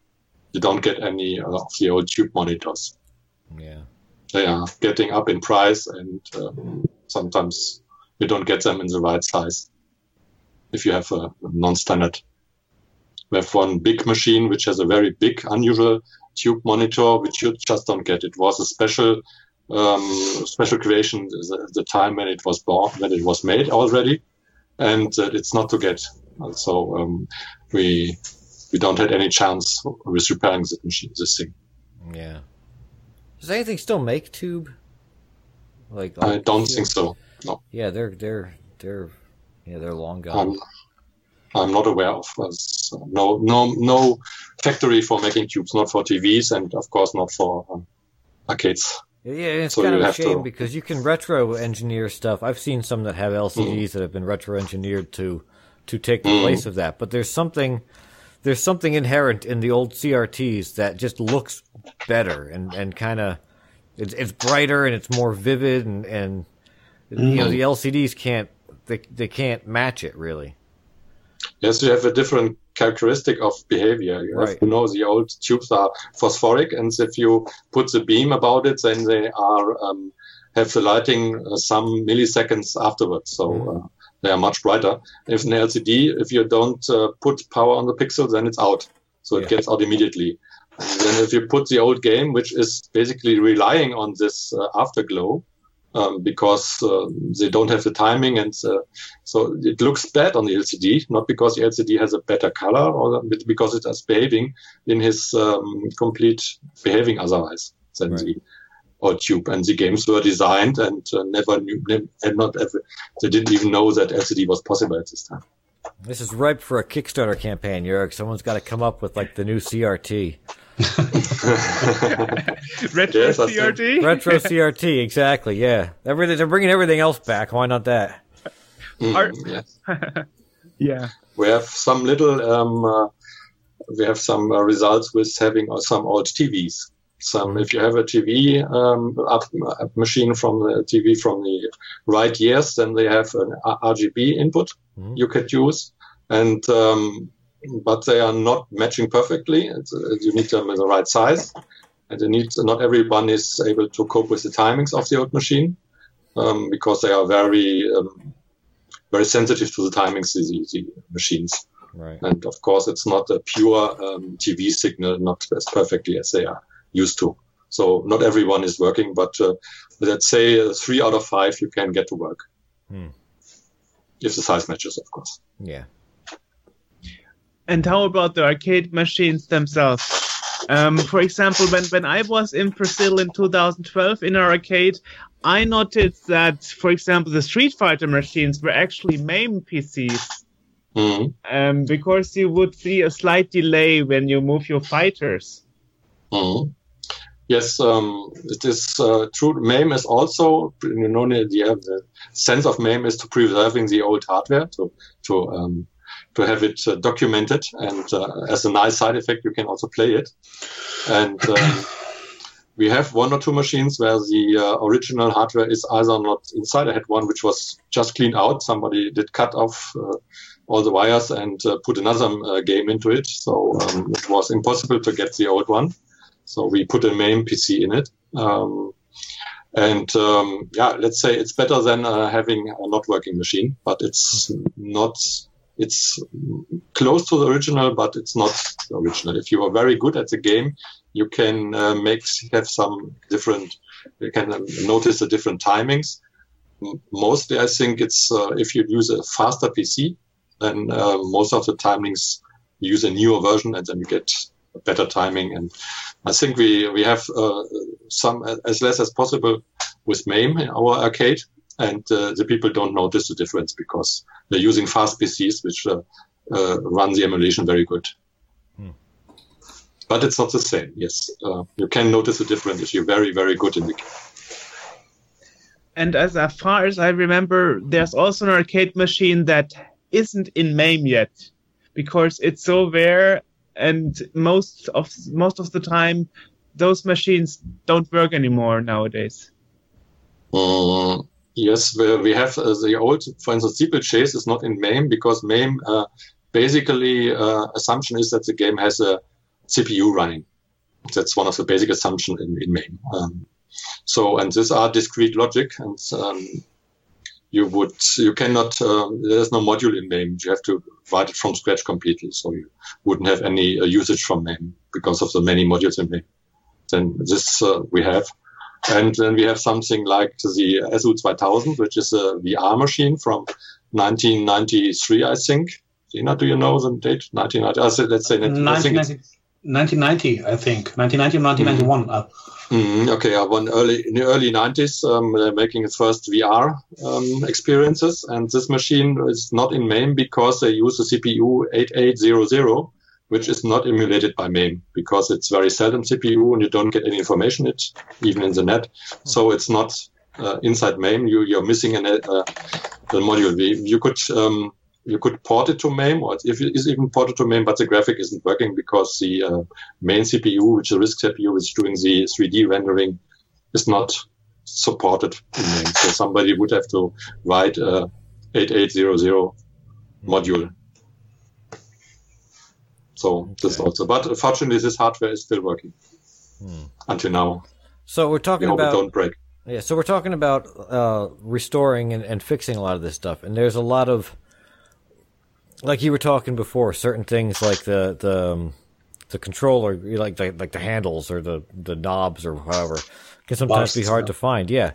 you don't get any of the old tube monitors. Yeah. They are getting up in price, and um, sometimes you don't get them in the right size if you have a non-standard. We have one big machine which has a very big, unusual tube monitor, which you just don't get. It was a special um, special creation at the time when it was born, when it was made already, and uh, it's not to get. So um, we we don't have any chance with repairing this machine, this thing. Yeah. Does anything still make tube? Like I don't think so. No. Yeah, they're they're they're yeah they're long gone. Um, I'm not aware of. Uh, no, no, no factory for making tubes, not for TVs, and of course not for um, arcades. Yeah, it's so kind of a shame to... because you can retro engineer stuff. I've seen some that have LCDs mm. that have been retro engineered to to take the mm. place of that. But there's something there's something inherent in the old CRTs that just looks better and and kind of it's it's brighter and it's more vivid and and mm. you know the LCDs can't they they can't match it really. Yes, you have a different characteristic of behavior. You right. have to know the old tubes are phosphoric, and if you put the beam about it, then they are um, have the lighting uh, some milliseconds afterwards. So mm. uh, they are much brighter. If an LCD, if you don't uh, put power on the pixel, then it's out. So it yeah. gets out immediately. And then if you put the old game, which is basically relying on this uh, afterglow, um, because uh, they don't have the timing, and uh, so it looks bad on the LCD. Not because the LCD has a better color, or because it is behaving in his um, complete behaving otherwise than right. the old tube. And the games were designed and uh, never knew, and not ever, they didn't even know that LCD was possible at this time. This is ripe for a Kickstarter campaign, Jörg. Someone's got to come up with like the new CRT. [LAUGHS] Retro yes, CRT. Retro CRT, exactly. Yeah, everything. They're bringing everything else back. Why not that? Mm, yes. [LAUGHS] yeah. We have some little. Um, uh, we have some uh, results with having uh, some old TVs. Some, if you have a TV um, up, up machine from the TV from the right years, then they have an RGB input mm-hmm. you could use, and um, but they are not matching perfectly. It's, uh, you need them in the right size, and they need not everyone is able to cope with the timings of the old machine um, because they are very um, very sensitive to the timings of the, the machines. Right. And of course, it's not a pure um, TV signal, not as perfectly as they are used to. So not everyone is working, but uh, let's say uh, three out of five you can get to work. Hmm. If the size matches, of course. Yeah. And how about the arcade machines themselves? Um, for example, when, when I was in Brazil in 2012 in our arcade, I noticed that, for example, the Street Fighter machines were actually MAME PCs. Mm-hmm. Um, because you would see a slight delay when you move your fighters. Mm-hmm. Yes, um, it is uh, true. MAME is also, you know, the, the sense of MAME is to preserving the old hardware, to to um, to have it uh, documented, and uh, as a nice side effect, you can also play it. And um, [COUGHS] we have one or two machines where the uh, original hardware is either not inside. I had one which was just cleaned out. Somebody did cut off uh, all the wires and uh, put another uh, game into it, so um, it was impossible to get the old one. So we put a MAME PC in it. Um, and um, yeah, let's say it's better than uh, having a not working machine, but it's not. It's close to the original, but it's not the original. If you are very good at the game, you can uh, make have some different. You can um, notice the different timings. Mostly, I think it's uh, if you use a faster PC, then uh, most of the timings use a newer version, and then you get better timing. And I think we we have uh, some as less as possible with MAME in our arcade, and uh, the people don't notice the difference because they're using fast PCs which uh, uh, run the emulation very good. Hmm. But it's not the same. Yes, uh, you can notice the difference if you're very very good in the game. And as far as I remember, there's also an arcade machine that isn't in MAME yet because it's so rare and most of most of the time those machines don't work anymore nowadays. Mm, yes, we have uh, the old, for instance, steeplechase is not in MAME because MAME uh, basically uh, assumption is that the game has a CPU running. That's one of the basic assumptions in, in MAME. Um, so, and these are discrete logic, and um, you would you cannot uh, there's no module in MAME. You have to write it from scratch completely. So you wouldn't have any uh, usage from MAME because of the many modules in MAME. Then this uh, we have. And then we have something like the SU 2000, which is a VR machine from 1993, I think. Dina, do you know the date? 1990. Uh, let's say 1990. 1990, I think. 1990 1991. Mm-hmm. Mm, okay, uh, one early in the early 90s, um, they're making its first VR um, experiences, and this machine is not in MAME because they use the CPU 8800, which is not emulated by MAME because it's very seldom CPU and you don't get any information it even in the net. So it's not uh, inside MAME. You you're missing an, uh, the module. You could um, you could port it to MAME, or if it is even ported to MAME, but the graphic isn't working because the uh, main CPU, which is the RISC CPU, is doing the 3D rendering, is not supported in MAME. So somebody would have to write a 8800 module. So okay. this also, but fortunately, this hardware is still working hmm. until now. So we're talking we about don't break. Yeah, so we're talking about uh, restoring and, and fixing a lot of this stuff, and there's a lot of like you were talking before, certain things like the the um, the controller, like the, like the handles or the the knobs or whatever, can sometimes be hard to find. Yeah.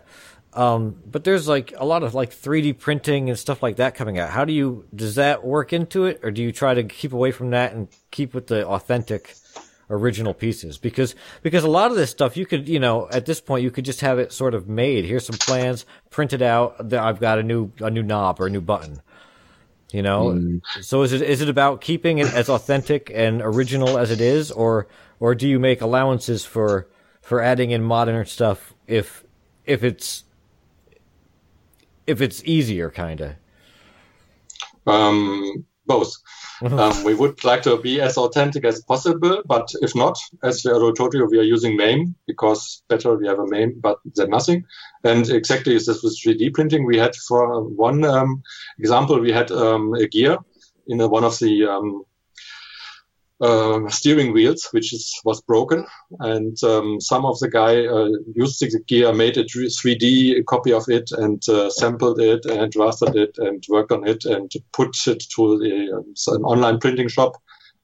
Um, but there's like a lot of like 3D printing and stuff like that coming out. How do you does that work into it, or do you try to keep away from that and keep with the authentic original pieces? Because because a lot of this stuff you could you know at this point you could just have it sort of made. Here's some plans, printed out. That I've got a new a new knob or a new button. You know, mm. so is it is it about keeping it as authentic and original as it is, or or do you make allowances for for adding in modern stuff if if it's if it's easier, kind of? Um, both. [LAUGHS] um, we would like to be as authentic as possible, but if not, as I told you, we are using MAME because better we have a MAME, but than nothing. And exactly as this with 3D printing, we had for one um, example, we had um, a gear in a, one of the um, uh, steering wheels, which is, was broken. And um, some of the guy uh, used the gear, made a 3D copy of it, and uh, sampled it, and rastered it, and worked on it, and put it to the, um, an online printing shop.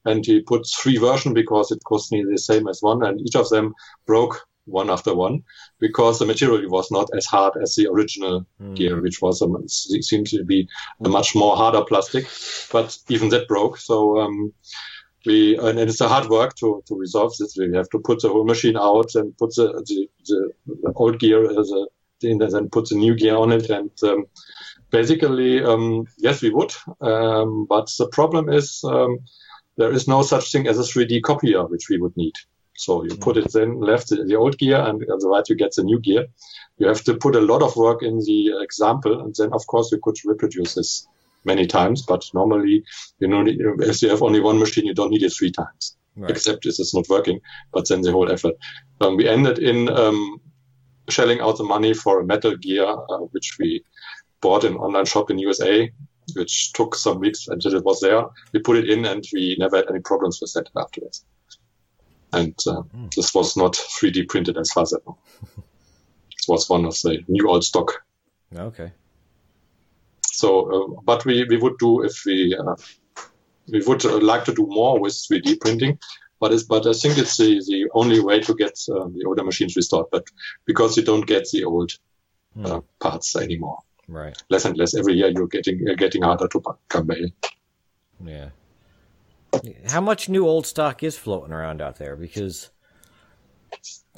And he put three versions because it cost me the same as one, and each of them broke one after one because the material was not as hard as the original mm. gear, which was a, seemed to be a much more harder plastic. But even that broke. So um, we and it's a hard work to, to resolve this. We have to put the whole machine out and put the the, the, old gear as a and then put the new gear on it. And um, basically, um, yes, we would. Um, but the problem is um, there is no such thing as a 3D copier, which we would need. So you put it then left the, the old gear and on the right you get the new gear. You have to put a lot of work in the example, and then of course you could reproduce this many times, but normally, you know, if you have only one machine, you don't need it three times, right. except if it's not working, but then the whole effort. Um, we ended in um, shelling out the money for a metal gear, uh, which we bought in online shop in USA, which took some weeks until it was there. We put it in and we never had any problems with that afterwards. And uh, mm. this was not 3D printed as far as I know. [LAUGHS] it was one of the new old stock. Okay. So, uh, but we, we would do if we uh, we would uh, like to do more with 3D printing, but it's, but I think it's the, the only way to get uh, the older machines restored. But because you don't get the old mm. parts anymore, right? Less and less every year, you're getting you're getting harder to come by. Yeah. How much new old stock is floating around out there? Because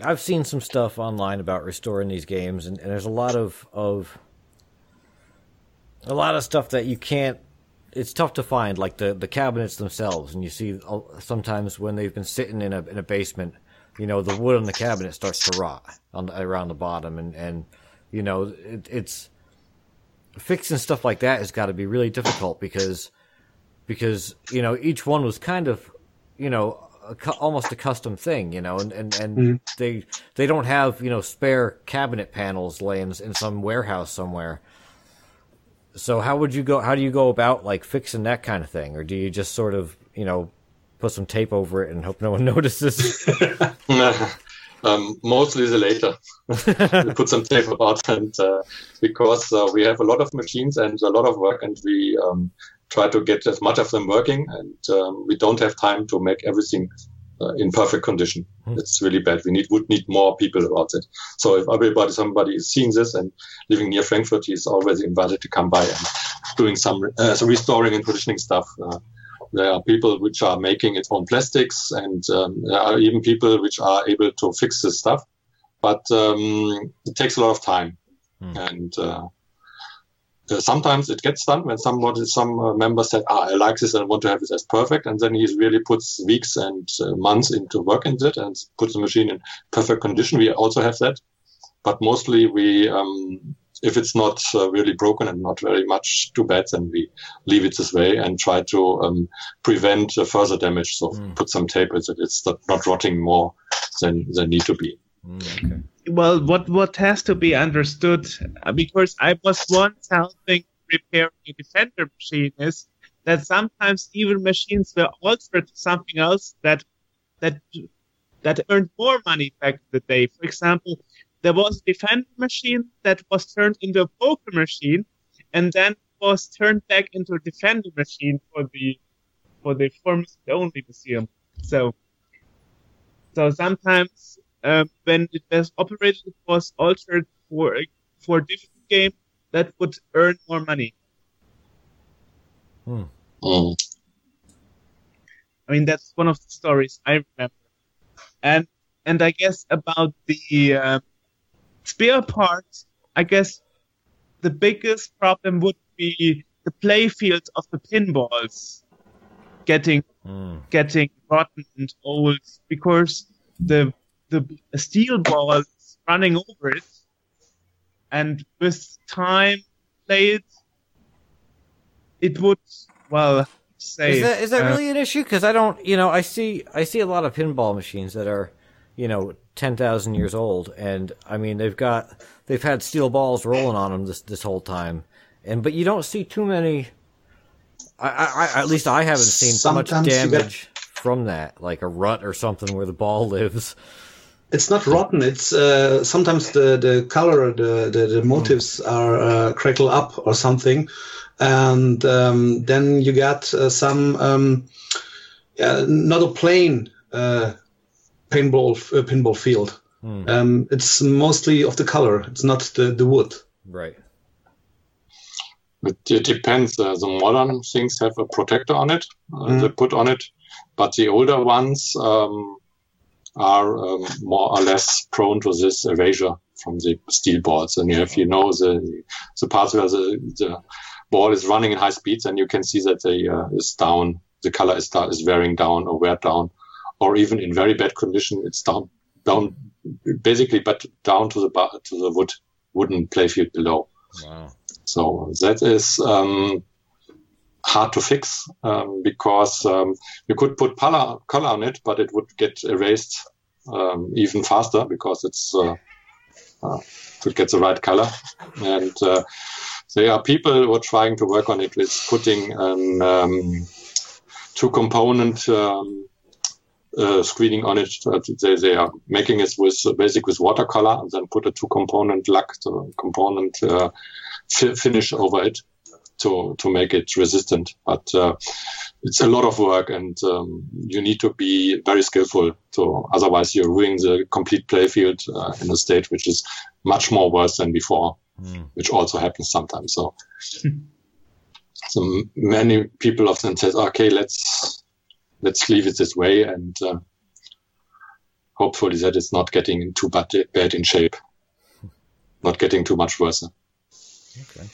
I've seen some stuff online about restoring these games, and, and there's a lot of of a lot of stuff that you can't it's tough to find like the the cabinets themselves. And you see sometimes when they've been sitting in a in a basement you know the wood on the cabinet starts to rot on the, around the bottom. And and you know it, it's fixing stuff like that has got to be really difficult because because you know each one was kind of you know a, almost a custom thing you know and and, and mm-hmm. they they don't have you know spare cabinet panels laying in some warehouse somewhere so how would you go? How do you go about like fixing that kind of thing, or do you just sort of you know put some tape over it and hope no one [LAUGHS] notices. [LAUGHS] um, mostly the later. [LAUGHS] we put some tape about and uh, because uh, we have a lot of machines and a lot of work, and we um, try to get as much of them working, and um, we don't have time to make everything uh, in perfect condition. Mm. It's really bad. We need would need more people about it. So if everybody, somebody is seeing this and living near Frankfurt, he's always invited to come by and doing some, uh, some restoring and positioning stuff. Uh, there are people which are making its own plastics, and um, there are even people which are able to fix this stuff. But um, it takes a lot of time, mm. and uh, sometimes it gets done when somebody, some uh, member said, ah, I like this and I want to have it as perfect. And then he really puts weeks and uh, months into work in it and puts the machine in perfect condition. We also have that. But mostly we, um, if it's not uh, really broken and not very much too bad, then we leave it this way and try to um, prevent further damage. So mm. put some tape so it's not, not rotting more than, than need to be. Mm, okay well, what what has to be understood, uh, because I was once helping repairing a Defender machine, is that sometimes even machines were altered to something else that that that earned more money back in the day. For example, there was a Defender machine that was turned into a poker machine, and then was turned back into a Defender machine for the for the Formula only museum. So so sometimes um, when it was operated, it was altered for for a different game that would earn more money. Hmm. Mm. I mean, that's one of the stories I remember, and and I guess about the uh, spare parts. I guess the biggest problem would be the play fields of the pinballs getting mm. getting rotten and old because the the steel ball running over it, and with time played, it would well say. Is that is that uh, really an issue? Because I don't, you know, I see I see a lot of pinball machines that are, you know, ten thousand years old, and I mean they've got they've had steel balls rolling on them this this whole time, and but you don't see too many. I, I at least I haven't seen so much damage from that, like a rut or something where the ball [LAUGHS] lives it's not rotten. It's uh, sometimes the the color, the the, the motifs are uh, crackle up or something, and um, then you get uh, some um, not a plain uh, pinball uh, pinball field. Hmm. Um, it's mostly of the color. It's not the the wood. Right. It, it depends. Uh, the modern things have a protector on it. Mm. They put on it, but the older ones. Um, are um, more or less prone to this erasure from the steel balls. And if you know the the parts where the, the ball is running in high speeds, and you can see that the uh, is down, the color is is wearing down or wear down, or even in very bad condition, it's down down basically, but down to the to the wood wooden playfield below. Wow. So that is. Um, hard to fix um, because um, you could put color, color on it, but it would get erased um, even faster because it's uh, uh, to get the right color. And uh, there are people who are trying to work on it with putting um, two component um, uh, screening on it. They, they are making it with basic with watercolor and then put a two component lac, component uh, finish over it to to make it resistant. But uh, it's a lot of work, and um, you need to be very skillful. To otherwise, you're ruining the complete playfield uh, in a state which is much more worse than before, mm. which also happens sometimes. So. [LAUGHS] so many people often says, "Okay, let's let's leave it this way," and uh, hopefully that it's not getting too bad, bad in shape, [LAUGHS] not getting too much worse. Okay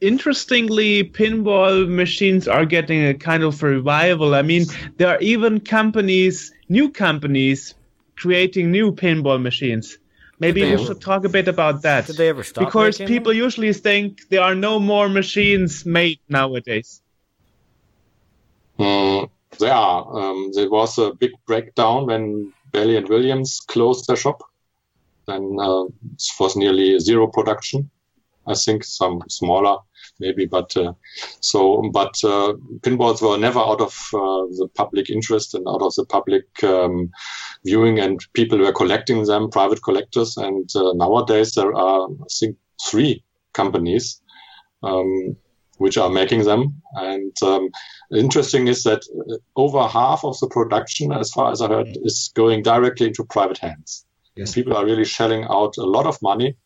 interestingly, pinball machines are getting a kind of revival. I mean, there are even companies, new companies, creating new pinball machines. Maybe we ever, should talk a bit about that. Did they ever stop? Because people them? usually think there are no more machines made nowadays. Mm, there are. Um, there was a big breakdown when Bally and Williams closed their shop. Then uh, it was nearly zero production I think some smaller maybe, but uh, so but uh, pinballs were never out of uh, the public interest and out of the public um, viewing, and people were collecting them, private collectors, and uh, nowadays there are I think three companies. Um, which are making them. And um, interesting is that over half of the production, as far as I heard, is going directly into private hands. Yes. People are really shelling out a lot of money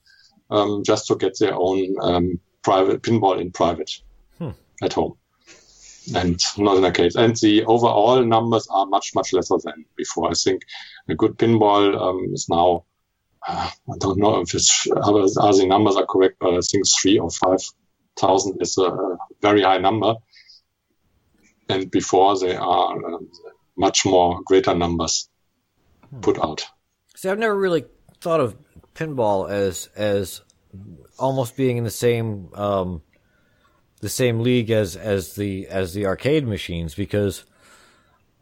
um, just to get their own um, private pinball in private hmm. at home and not in a case. And the overall numbers are much, much lesser than before. I think a good pinball um, is now, uh, I don't know if it's, are the numbers are correct, but I think three or five thousand is a very high number. And before they are uh, much more greater numbers hmm. put out. See, I've never really thought of pinball as as almost being in the same um, the same league as as the as the arcade machines because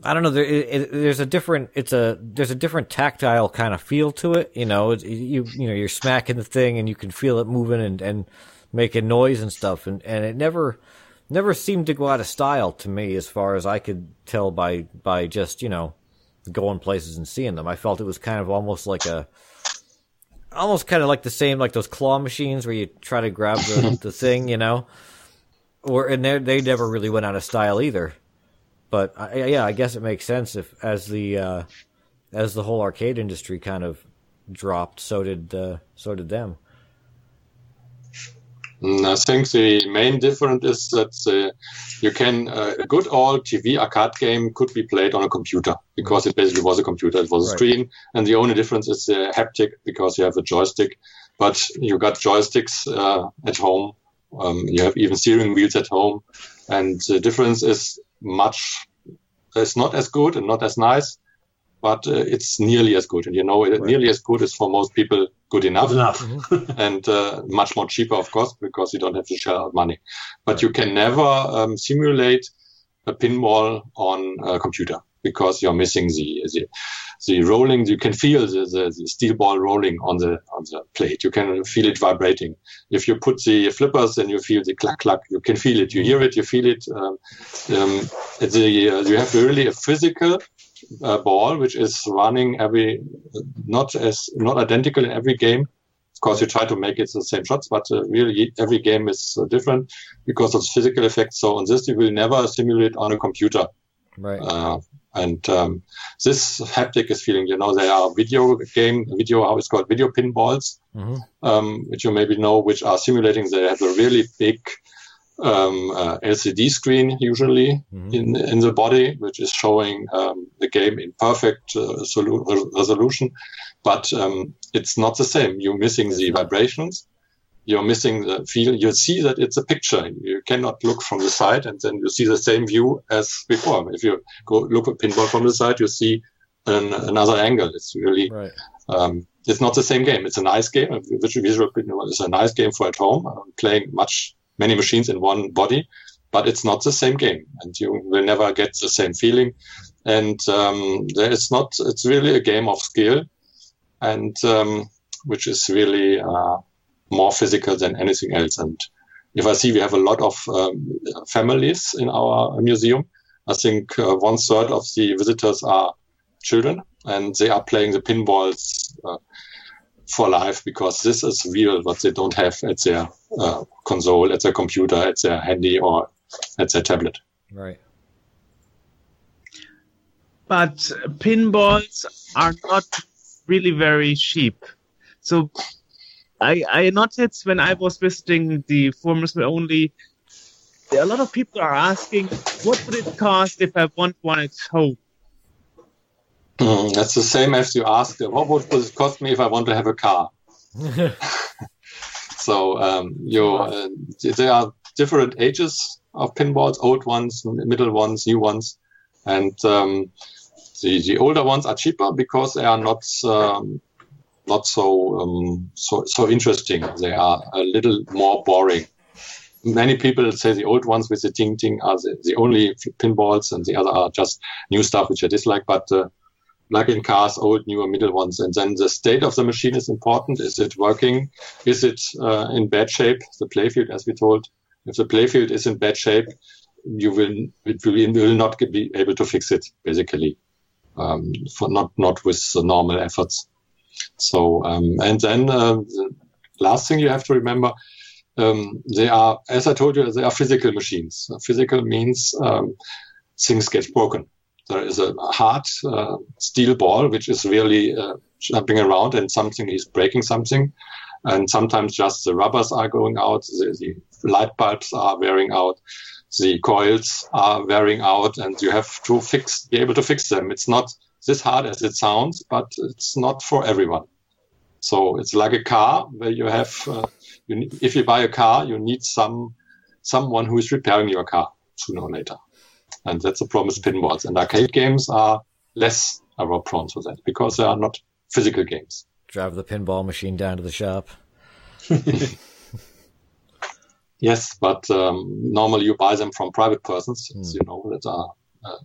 I don't know there it, there's a different it's a there's a different tactile kind of feel to it you know? It, you you know you're smacking the thing and you can feel it moving and and making noise and stuff. And and it never never seemed to go out of style to me as far as I could tell by by just you know going places and seeing them. I felt it was kind of almost like a almost kind of like the same like those claw machines where you try to grab the, [LAUGHS] the thing, you know. Or and they they never really went out of style either. But I, yeah, I guess it makes sense if as the uh, as the whole arcade industry kind of dropped, so did uh, so did them. Mm, I think the main difference is that uh, you can uh, a good old TV arcade game could be played on a computer because it basically was a computer. It was a right. screen, and the only difference is the haptic because you have a joystick. But you got joysticks uh, at home. Um, you have even steering wheels at home, and the difference is much. It's not as good and not as nice, but uh, it's nearly as good. And you know, right. nearly as good is for most people good enough, good enough. Mm-hmm. [LAUGHS] and uh, much more cheaper, of course, because you don't have to shell out money. But right. you can never um, simulate a pinball on a computer because you're missing the the, the rolling. You can feel the, the, the, steel ball rolling on the on the plate. You can feel it vibrating. If you put the flippers, and you feel the clack clack. You can feel it. You hear it. You feel it. Um, um, the, uh, you have really a physical uh, ball, which is running every not as not identical in every game. Of course, you try to make it the same shots, but uh, really every game is uh, different because of physical effects. So on this, you will never simulate on a computer. Right. Uh, and um, this haptic is feeling, you know, they are video game, video, how it's called, video pinballs, mm-hmm. um, which you maybe know, which are simulating. They have a really big um, uh, LCD screen usually mm-hmm. in in the body, which is showing um, the game in perfect uh, solu- resolution. But um, it's not the same. You're missing the vibrations. You're missing the feel. You see that it's a picture. You cannot look from the side and then you see the same view as before. If you go look at pinball from the side, you see an, another angle. It's really. Right. Um, it's not the same game. It's a nice game. Visual pinball is a nice game for at home, uh, playing much many machines in one body, but it's not the same game, and you will never get the same feeling. And um, there is not. It's really a game of skill, and um, which is really uh, more physical than anything else. And if I see we have a lot of um, families in our museum, I think uh, one third of the visitors are children, and they are playing the pinballs. Uh, for life because this is real what they don't have at their uh, console, at their computer, at their handy, or at their tablet. Right. But pinballs are not really very cheap. So I, I noticed when I was visiting the Formers only, a lot of people are asking, what would it cost if I want one at home? Mm, that's the same as you asked, what would it cost me if I want to have a car? [LAUGHS] so um, you, uh, there are different ages of pinballs, old ones, middle ones, new ones, and um, the the older ones are cheaper because they are not um, not so, um, so so interesting. They are a little more boring. Many people say the old ones with the ting ting are the, the only pinballs, and the other are just new stuff which I dislike. But uh, like in cars, old, newer, middle ones. And then the state of the machine is important. Is it working? Is it uh, in bad shape? The playfield, as we told. If the playfield is in bad shape, you will, it will, will not be able to fix it, basically, um, for not, not with the normal efforts. So, um, and then uh, the last thing you have to remember, um, they are, as I told you, they are physical machines. Physical means um, things get broken there is a hard uh, steel ball which is really uh, jumping around and something is breaking something. And sometimes just the rubbers are going out the, the, light bulbs are wearing out the coils are wearing out and you have to fix be able to fix them. It's not this hard as it sounds but it's not for everyone. So it's like a car where you have uh, you, if you buy a car you need some someone who is repairing your car sooner or later and that's the problem with pinboards. And arcade games are less error prone to that because they are not physical games. Drive the pinball machine down to the shop. [LAUGHS] yes, but um, normally you buy them from private persons, mm. you know, that are uh,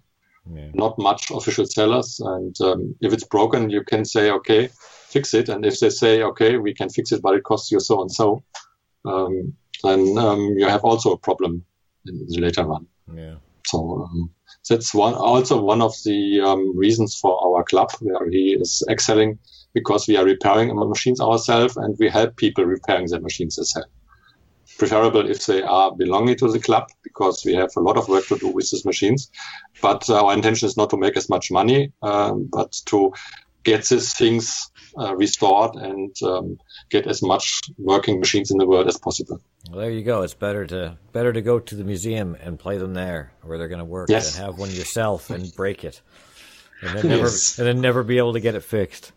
yeah. not much official sellers. And um, if it's broken, you can say, okay, fix it. And if they say, okay, we can fix it, but it costs you so and so, um, then um, you have also a problem in the later run. Yeah. So um, that's one also one of the um, reasons for our club where he is excelling because we are repairing machines ourselves and we help people repairing their machines as well. Preferable if they are belonging to the club because we have a lot of work to do with these machines. But our intention is not to make as much money, um, but to get these things uh, restored and um, get as much working machines in the world as possible. Well, there you go. It's better to better to go to the museum and play them there where they're going to work yes. than have one yourself and [LAUGHS] break it, and then never yes. and then never be able to get it fixed.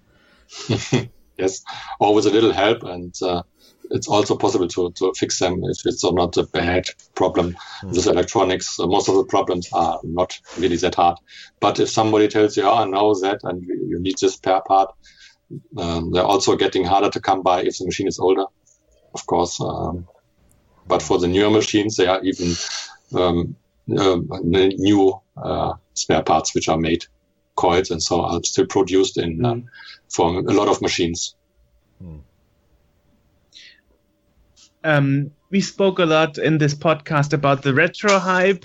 [LAUGHS] yes, or with a little help, and uh, it's also possible to, to fix them if it's not a bad problem mm. with electronics. Uh, most of the problems are not really that hard. But if somebody tells you, "Oh, I know that," and you need this spare part, um, they're also getting harder to come by if the machine is older, of course. Um, but for the newer machines, they are even um, uh, new uh, spare parts which are made, coils and so are still produced in uh, for a lot of machines. Mm. Um, we spoke a lot in this podcast about the retro hype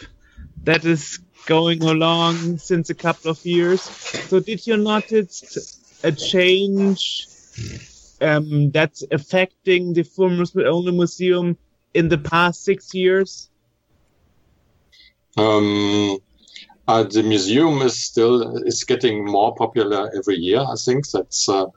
that is going along since a couple of years. So, did you notice a change um, that's affecting the former Only Museum in the past six years? Um, uh, the museum is still is getting more popular every year. I think that's, uh,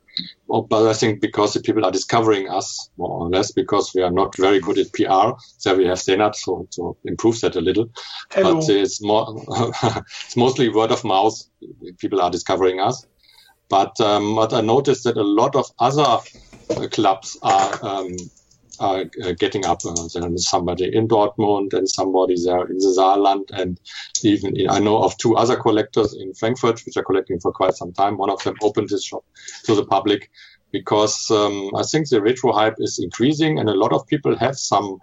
but I think because the people are discovering us more or less because we are not very good at PR. So we have Senad so to improve that a little. Hello. But it's more [LAUGHS] it's mostly word of mouth. People are discovering us. But um, but I noticed that a lot of other uh, clubs are um, are uh, getting up. Uh, there's somebody in Dortmund and somebody there in the Saarland, and even in, I know of two other collectors in Frankfurt which are collecting for quite some time. One of them opened his shop to the public because um, I think the retro hype is increasing, and a lot of people have some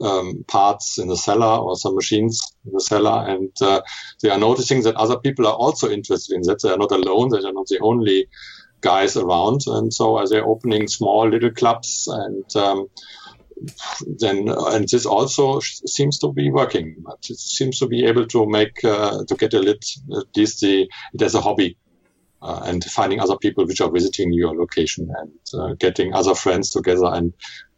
um, parts in the cellar or some machines in the cellar, and uh, they are noticing that other people are also interested in that. They are not alone. They are not the only guys around, and so as they're opening small little clubs, and um, then and this also seems to be working. It seems to be able to make uh, to get a lit at least the it as a hobby. Uh, and finding other people which are visiting your location and uh, getting other friends together and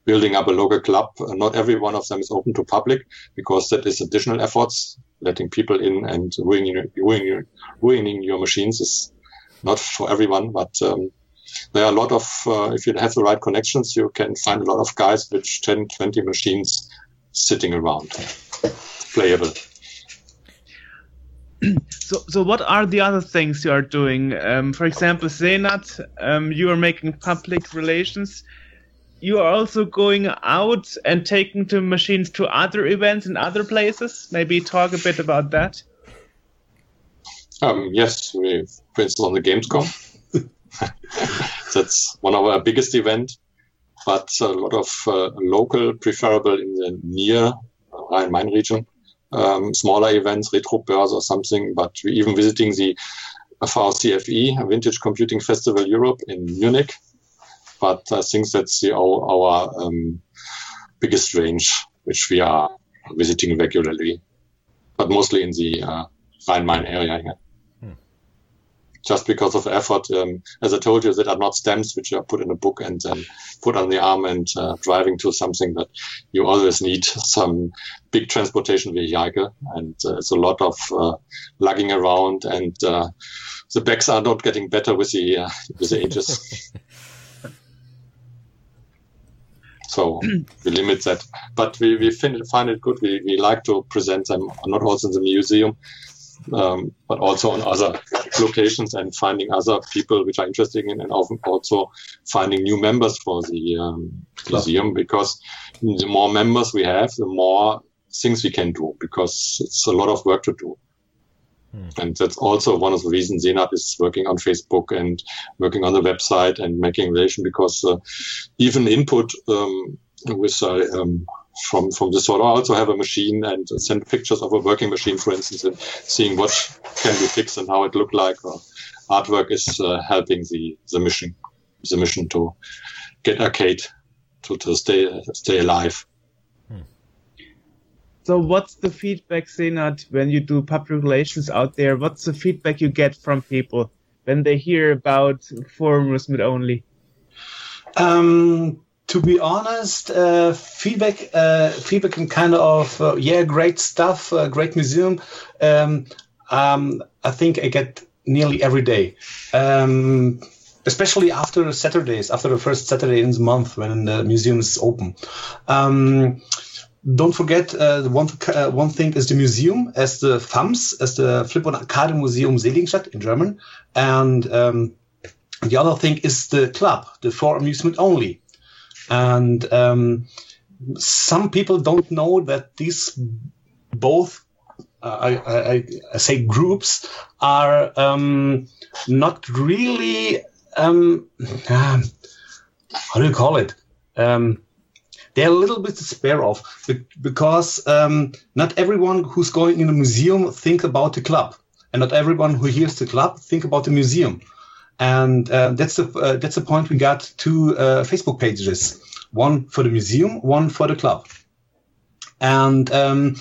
building up a local club. Uh, not every one of them is open to public because that is additional efforts. Letting people in and ruining, ruining, ruining your machines is not for everyone, but um, there are a lot of, uh, if you have the right connections, you can find a lot of guys with 10, 20 machines sitting around, playable. So, so what are the other things you are doing? Um, for example, Senad, um, you are making public relations you are also going out and taking the machines to other events in other places. Maybe talk a bit about that. Um, yes, we, for instance, on the Gamescom. [LAUGHS] That's one of our biggest event, but a lot of uh, local, preferable in the near Rhine-Main region, um, smaller events, retro börse or something. But we even visiting the VCFE, Vintage Computing Festival Europe in Munich. But I think that's the, our, our um, biggest range, which we are visiting regularly, but mostly in the uh, Rhine-Main area here just because of effort. Um, as I told you, that are not stamps which are put in a book and then put on the arm and uh, driving to something that you always need some big transportation vehicle. And uh, it's a lot of uh, lugging around and uh, the backs are not getting better with the, uh, with the ages. [LAUGHS] so [CLEARS THROAT] we limit that, but we, we find, find it good. We, we like to present them not also in the museum, um, but also on other locations and finding other people which are interested in and often also finding new members for the um, museum because the more members we have, the more things we can do because it's a lot of work to do. Hmm. And that's also one of the reasons Senad is working on Facebook and working on the website and making relation because uh, even input um, with uh, um, from from the sort. I also have a machine and send pictures of a working machine, for instance, and seeing what can be fixed and how it look like. Or artwork is uh, helping the the mission, the mission to get arcade to, to stay stay alive. So, what's the feedback, Senad, when you do public relations out there? What's the feedback you get from people when they hear about For Amusement Only? Um, to be honest, uh, feedback, uh, feedback and kind of uh, yeah, great stuff, uh, great museum. Um, um, I think I get nearly every day, um, especially after Saturdays, after the first Saturday in the month when the museum is open. Um, don't forget, uh, one, uh, one thing is the museum as the FAMS, as the Flip und Arcade Museum Seligenstadt in German, and um, the other thing is the club, the for amusement only. And um, some people don't know that these both, uh, I, I, I, say groups, are um, not really, um, [SIGHS] how do you call it? They're a little bit despair of because um, not everyone who's going in a museum think about the club, and not everyone who hears the club think about the museum and uh, that's the uh, that's the point. We got two uh, Facebook pages, one for the museum, one for the club. And um,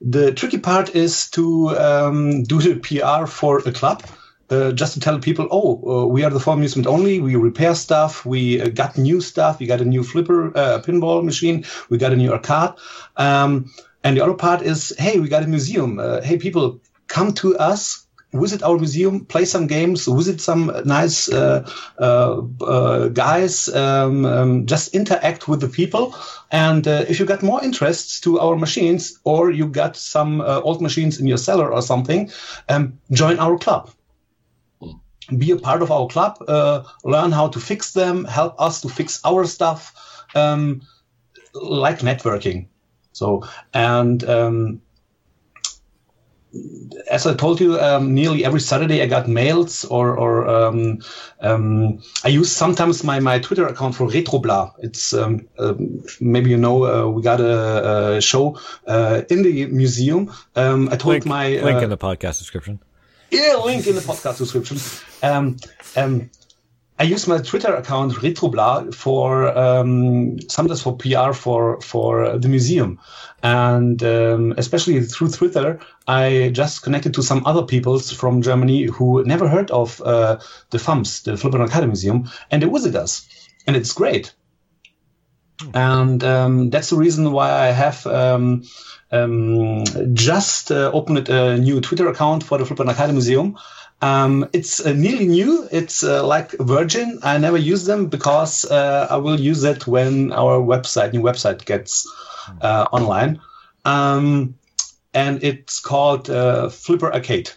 the tricky part is to um, do the PR for a club. Uh, just to tell people, oh, uh, we are the For Amusement Only. We repair stuff. We uh, got new stuff. We got a new flipper pinball machine. We got a new arcade. Um, and the other part is, hey, we got a museum. hey, people, come to us visit our museum, play some games, visit some nice uh, uh, uh, guys, um, um, just interact with the people. And uh, if you got more interests to our machines, or you got some uh, old machines in your cellar or something, um, join our club. Be a part of our club, uh, learn how to fix them, help us to fix our stuff, um, like networking. So, and um, as I told you, um, nearly every Saturday I got mails or, or um, um, I use sometimes my, my Twitter account for Retrobla. It's um, uh, maybe you know uh, we got a, a show uh, in the museum. Um, I told link, my link in uh, the podcast description. Yeah, link in the podcast description. Um, I use my Twitter account Retrobla for um, sometimes for PR for for the museum, and um, especially through Twitter, I just connected to some other people from Germany who never heard of uh, the FAMS, the Flip und Arcade Museum, and they visit us, and it's great. And um, that's the reason why I have um, um, just uh, opened a new Twitter account for the Flipper Arcade Museum um, it's uh, nearly new. It's uh, like Virgin. I never use them because uh, I will use it when our website, new website, gets uh, online. Um, and it's called uh, Flipper Arcade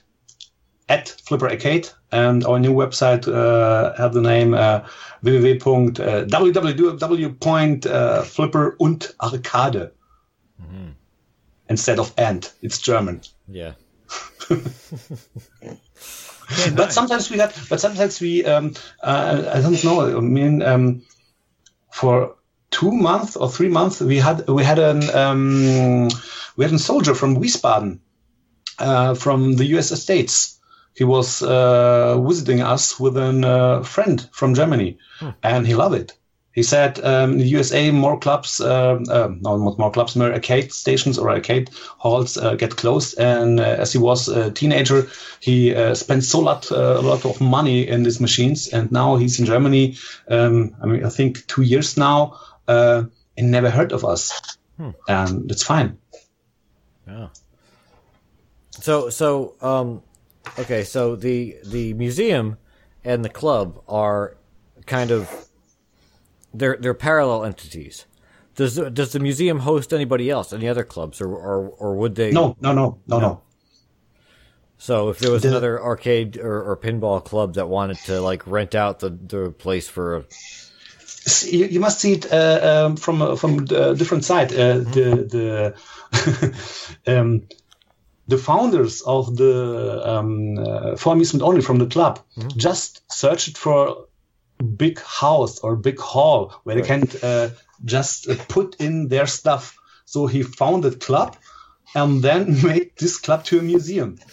at Flipper Arcade. And our new website uh, have the name uh, www.flipper und Arcade mm-hmm. instead of and. It's German. Yeah. [LAUGHS] [LAUGHS] but sometimes we had, but sometimes we, um, uh, I don't know. I mean, um, for two months or three months, we had we had an um, we had a soldier from Wiesbaden, uh, from the U.S. States, he was uh, visiting us with a uh, friend from Germany, and he loved it. He said um, in the USA more clubs, uh, uh, no, not more clubs, more arcade stations or arcade halls uh, get closed. And uh, as he was a teenager, he uh, spent so lot uh, a lot of money in these machines. And now he's in Germany. Um, I mean, I think two years now, uh, and never heard of us, and it's fine. Yeah. So so um, okay. So the the museum and the club are kind of they're they're parallel entities. Does the, does the museum host anybody else, any other clubs, or or, or would they? No, no, no, no, no. So if there was The- another arcade or, or pinball club that wanted to like rent out the, the place for a you, you must see it uh, um, from a- from a different side. Uh, The the [LAUGHS] um, the founders of the um, uh, for amusement only from the club just searched for a big house or big hall where they can uh, just uh, put in their stuff. So he founded club and then [LAUGHS] made this club to a museum. [LAUGHS]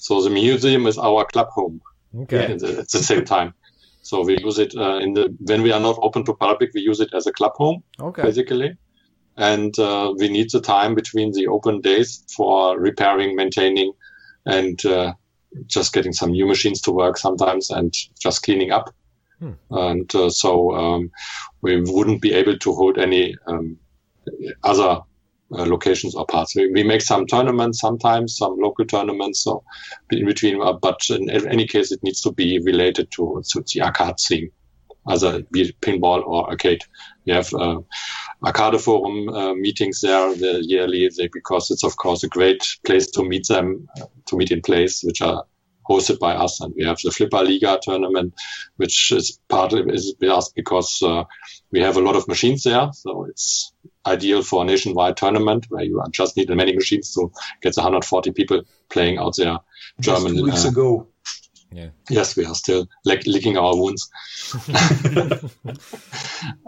So the museum is our club home okay. at, the, at the same time. So we use it uh, in the when we are not open to public, we use it as a club home Okay. basically, and uh, we need the time between the open days for repairing, maintaining, and uh, just getting some new machines to work sometimes, and just cleaning up. And uh, so um, we wouldn't be able to hold any um, other uh, locations or parts. We, we make some tournaments sometimes, some local tournaments, so in between. uh, But in any case, it needs to be related to, to the arcade theme, either be it pinball or arcade. We have uh, arcade forum uh, meetings there the yearly they, because it's of course a great place to meet them, uh, to meet in place, which are hosted by us. And we have the Flipper Liga tournament, which is partly is with us because uh, we have a lot of machines there. So it's ideal for a nationwide tournament where you just need many machines to get 140 people playing out there. Just German. two weeks uh, ago. Yes, we are still lick, licking our wounds. [LAUGHS]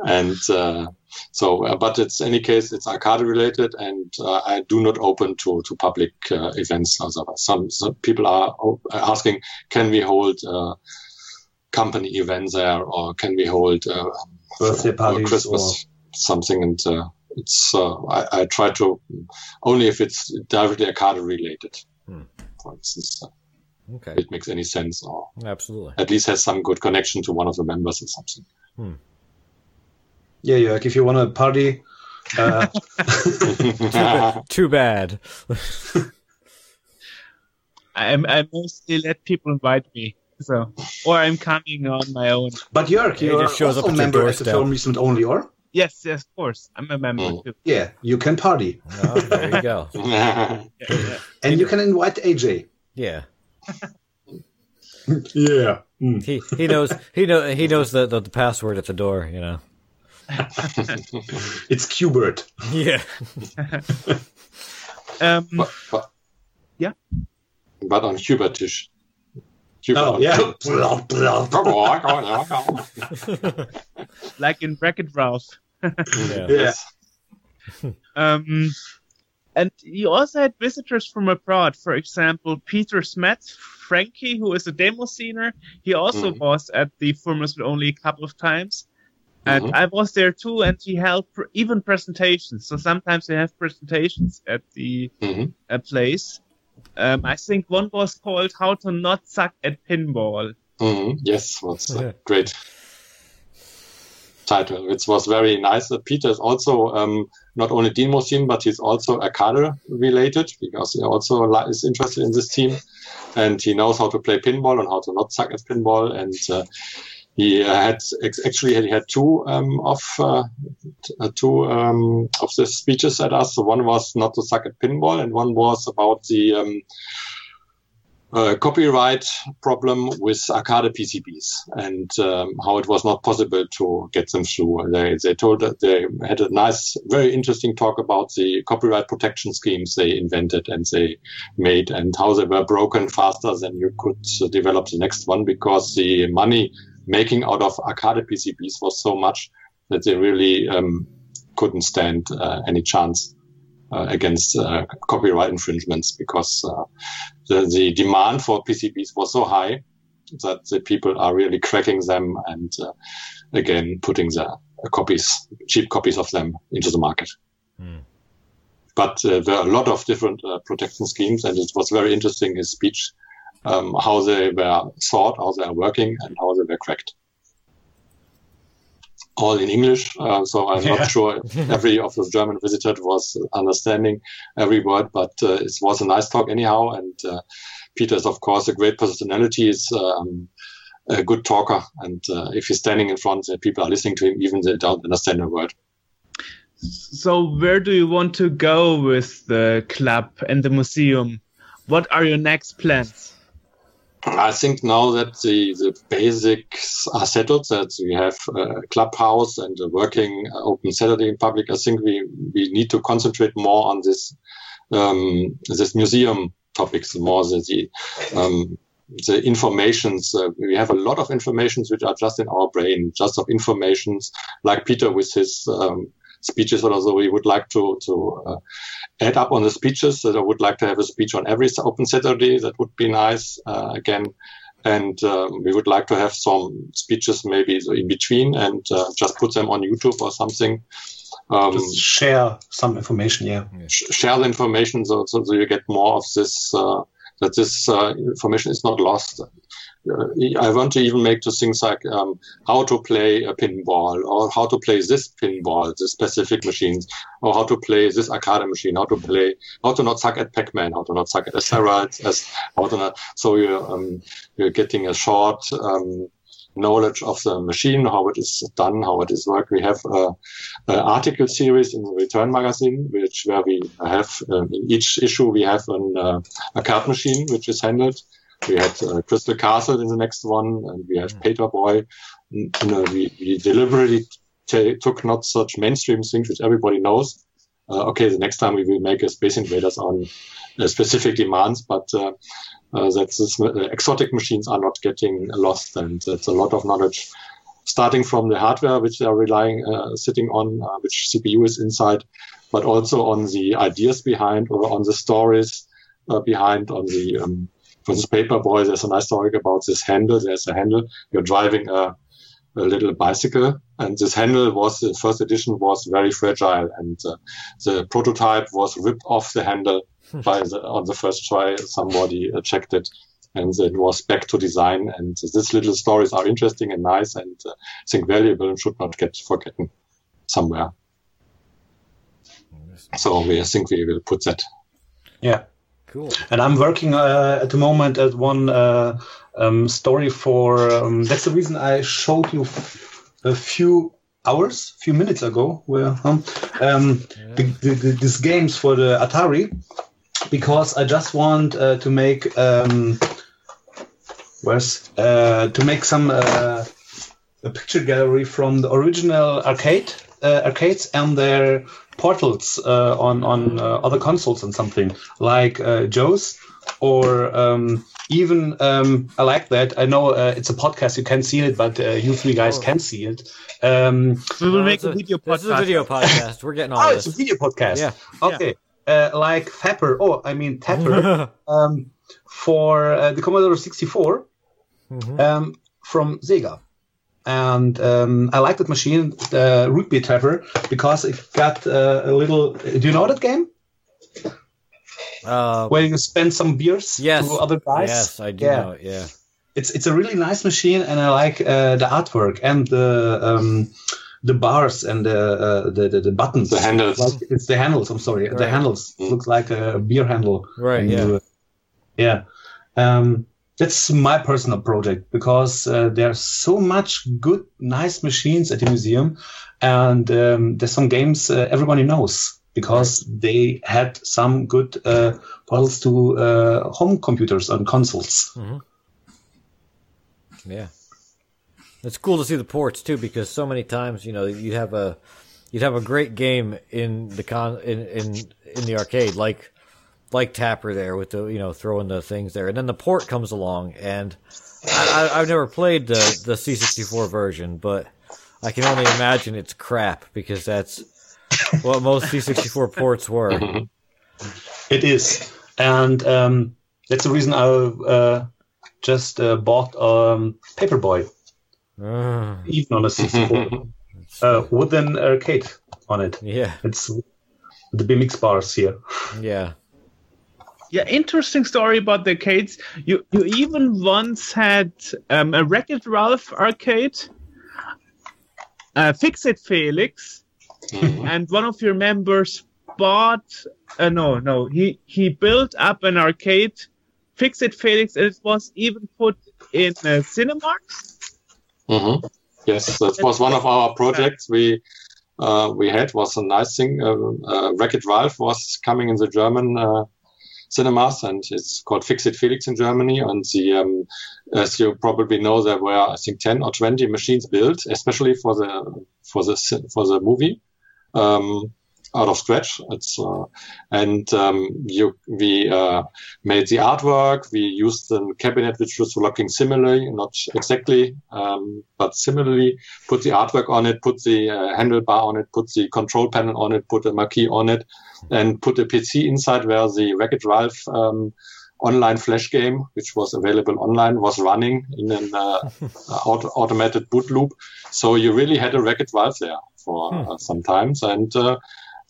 and uh, so, uh, but it's any case, it's arcade related, and uh, I do not open to to public uh, events. Otherwise, some, some people are asking, can we hold uh, company events there, or can we hold uh, Birthday for parties Christmas something? And uh, it's uh, I, I try to only if it's directly arcade related. For instance, uh, Okay. it makes any sense, or Absolutely. at least has some good connection to one of the members or something. Yeah, Jörg, if you want to party, uh, [LAUGHS] Too bad. I'm, I mostly let people invite me, so or I'm coming on my own. but Jörg, He you're shows also a member at the doorstep. Film Amusement Only, or? Yes, yes, of course, I'm a member Mm. too. Yeah, you can party. Oh, there you go. [LAUGHS] Yeah, yeah. And you can invite AJ. Yeah. Yeah. He he knows he know he knows the, the, the password at the door, you know. [LAUGHS] It's Qbert. Yeah. [LAUGHS] Um, but, but, Yeah. But on Hubertisch. Oh, yeah. like in Wreck-It Ralph. [LAUGHS] Yeah. yes. Um, and you also had visitors from abroad. For example, Peter Smets, Frankie, who is a demo scener. He also Mhm. was at the Formers only a couple of times. And Mhm. I was there too, and he held pr- even presentations. So sometimes they have presentations at the Mhm. uh, place. Um, I think one was called "How to Not Suck at Pinball." Mhm. Yes, was a Yeah. great title. It was very nice. Peter is also um, not only demo scene, but he's also a arcade related because he also is interested in this team, and he knows how to play pinball and how to not suck at pinball. And uh, he uh, had actually he had two um, of uh, uh, two um, of the speeches at us. So one was not to suck at pinball, and one was about the um, uh, copyright problem with arcade PCBs and um, how it was not possible to get them through. They, they told that they had a nice, very interesting talk about the copyright protection schemes they invented and they made and how they were broken faster than you could uh, develop the next one because the money making out of arcade PCBs was so much that they really um, couldn't stand uh, any chance against uh, copyright infringements because uh, the, the demand for PCBs was so high that the people are really cracking them and uh, again putting the copies, cheap copies of them into the market. Hmm. But uh, there are a lot of different uh, protection schemes, and it was very interesting his speech, um, how they were thought, how they are working, and how they were cracked all in English, uh, so I'm yeah. not sure [LAUGHS] every of the German visitor was understanding every word, but uh, it was a nice talk anyhow. And uh, Peter is, of course, a great personality. He's um, a good talker, and uh, if he's standing in front, the people are listening to him, even they don't understand a word. So, where do you want to go with the club and the museum? What are your next plans? I think now that the, the basics are settled, that we have a clubhouse and a working open Saturday in public, I think we, we need to concentrate more on this um, this museum topics, more the the, um, the informations. Uh, we have a lot of informations which are just in our brain, just of informations, like Peter with his um, speeches or so. We would like to to uh, add up on the speeches. That I would like to have a speech on every Open Saturday. That would be nice. Uh, again, and um, we would like to have some speeches maybe in between and uh, just put them on YouTube or something. Um, just share some information, yeah. Share the information so, so, so you get more of this. Uh, that this uh, information is not lost. I want to even make to things like um, how to play a pinball or how to play this pinball, the specific machines, or how to play this arcade machine, how to play, how to not suck at Pac-Man, how to not suck at asteroids, as how to not. So you're, um, you're getting a short um, knowledge of the machine, how it is done, how it is worked. We have an article series in the Return magazine, which where we have um, in each issue we have an, uh, a card machine which is handled we had uh, Crystal Castle in the next one, and we had mm. Paperboy. You know, we, we deliberately t- took not such mainstream things which everybody knows. Uh, okay, the next time we will make a Space Invaders on uh, specific demands, but uh, uh, that this, uh, exotic machines are not getting lost, and that's a lot of knowledge starting from the hardware which they are relying, sitting on, which CPU is inside, but also on the ideas behind or on the stories behind, on the um, for this Paperboy, there's a nice story about this handle. There's a handle. You're driving a, a little bicycle, and this handle was the first edition was very fragile, and uh, the prototype was ripped off the handle by the, on the first try. Somebody uh, checked it, and it was back to design. And these little stories are interesting and nice, and uh, I think valuable and should not get forgotten somewhere. So we I think we will put that. Yeah. Cool. And I'm working uh, at the moment at one uh, um, story for. Um, that's the reason I showed you a few hours, a few minutes ago, where um, um yeah. the, the, the, these games for the Atari, because I just want uh, to make um, where's uh, to make some uh, a picture gallery from the original arcade uh, arcades and their portals uh, on on uh, other consoles and something like uh, Joe's or um, even um, I like that. I know uh, it's a podcast; you can't see it, but uh, you three guys oh. can see it. Um, we will make a, a, video podcast. This is a video podcast. We're getting [LAUGHS] all oh, this. it's a video podcast. Yeah. Okay. Yeah. Uh, like Tapper. Oh, I mean Tapper. [LAUGHS] um, for the Commodore 64 mm-hmm. um, from Sega and um, I like that machine, the Root Beer Tapper, because it got uh, a little. Do you know that game? Uh, Where you spend some beers yes, to other guys. Yes, I do yeah. know. Yeah, it's it's a really nice machine, and I like uh, the artwork and the um, the bars and the, uh, the, the, the buttons. The handles. Like, it's the handles. I'm sorry, right. the handles mm. looks like a beer handle. Right. Yeah. You, yeah. Um, that's my personal project because uh, there's so much good, nice machines at the museum, and um, there's some games uh, everybody knows because they had some good uh, portals to uh, home computers and consoles. Mm-hmm. Yeah, it's cool to see the ports too because so many times you know you have a you'd have a great game in the con in in in the arcade like like Tapper there with the you know throwing the things there, and then the port comes along, and I, have never played the the C64 version, but I can only imagine it's crap because that's what most C64 ports were. [LAUGHS] It is, and um, that's the reason I uh, just uh, bought um, Paperboy, Ah, even on a 64, [LAUGHS] uh, with an arcade on it. yeah, It's the BMX bars here. yeah. Yeah, interesting story about the arcades. You you even once had um, a Wreck-It Ralph arcade, uh, Fix It Felix, and one of your members bought. Uh, no, no, he he built up an arcade, Fix It Felix, and it was even put in uh, Cinemaxx. hmm Yes, that was one of our projects we uh, we had. Was a nice thing. Uh, uh, Wreck-It Ralph was coming in the German uh, cinemas, and it's called Fix It Felix in Germany. And the, um, as you probably know, there were I think ten or twenty machines built, especially for the for the for the movie. Um, out of scratch. It's uh, and um, you we uh, made the artwork. We used the cabinet which was looking similarly, not exactly, um, but similarly. Put the artwork on it, put the uh, handlebar on it, put the control panel on it, put a marquee on it, and put a PC inside where the Wreck-It Ralph um, online flash game, which was available online, was running in an uh, [LAUGHS] auto- automated boot loop. So you really had a Wreck-It Ralph there for uh, some times, and uh,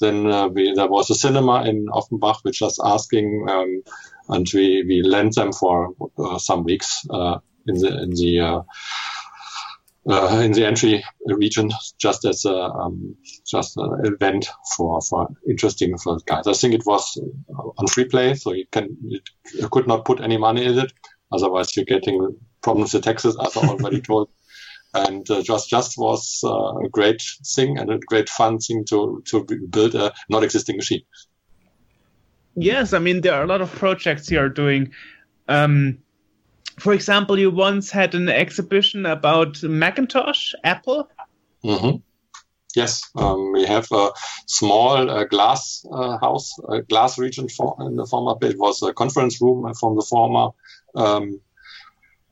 then uh, we, there was a cinema in Offenbach which was asking, um, and we, we lent them for uh, some weeks uh, in the in the uh, uh, in the entry region, just as a um, just an event for for interesting for guys. I think it was on free play, so you can you could not put any money in it, otherwise you're getting problems with taxes, as I already [LAUGHS] told and uh, just just was uh, a great thing and a great fun thing to to build a not existing machine. Yes, I mean there are a lot of projects you are doing. Um, for example, you once had an exhibition about Macintosh, Apple. hmm Yes, um, we have a small uh, glass uh, house, a glass region for, in the former. It was a conference room from the former um,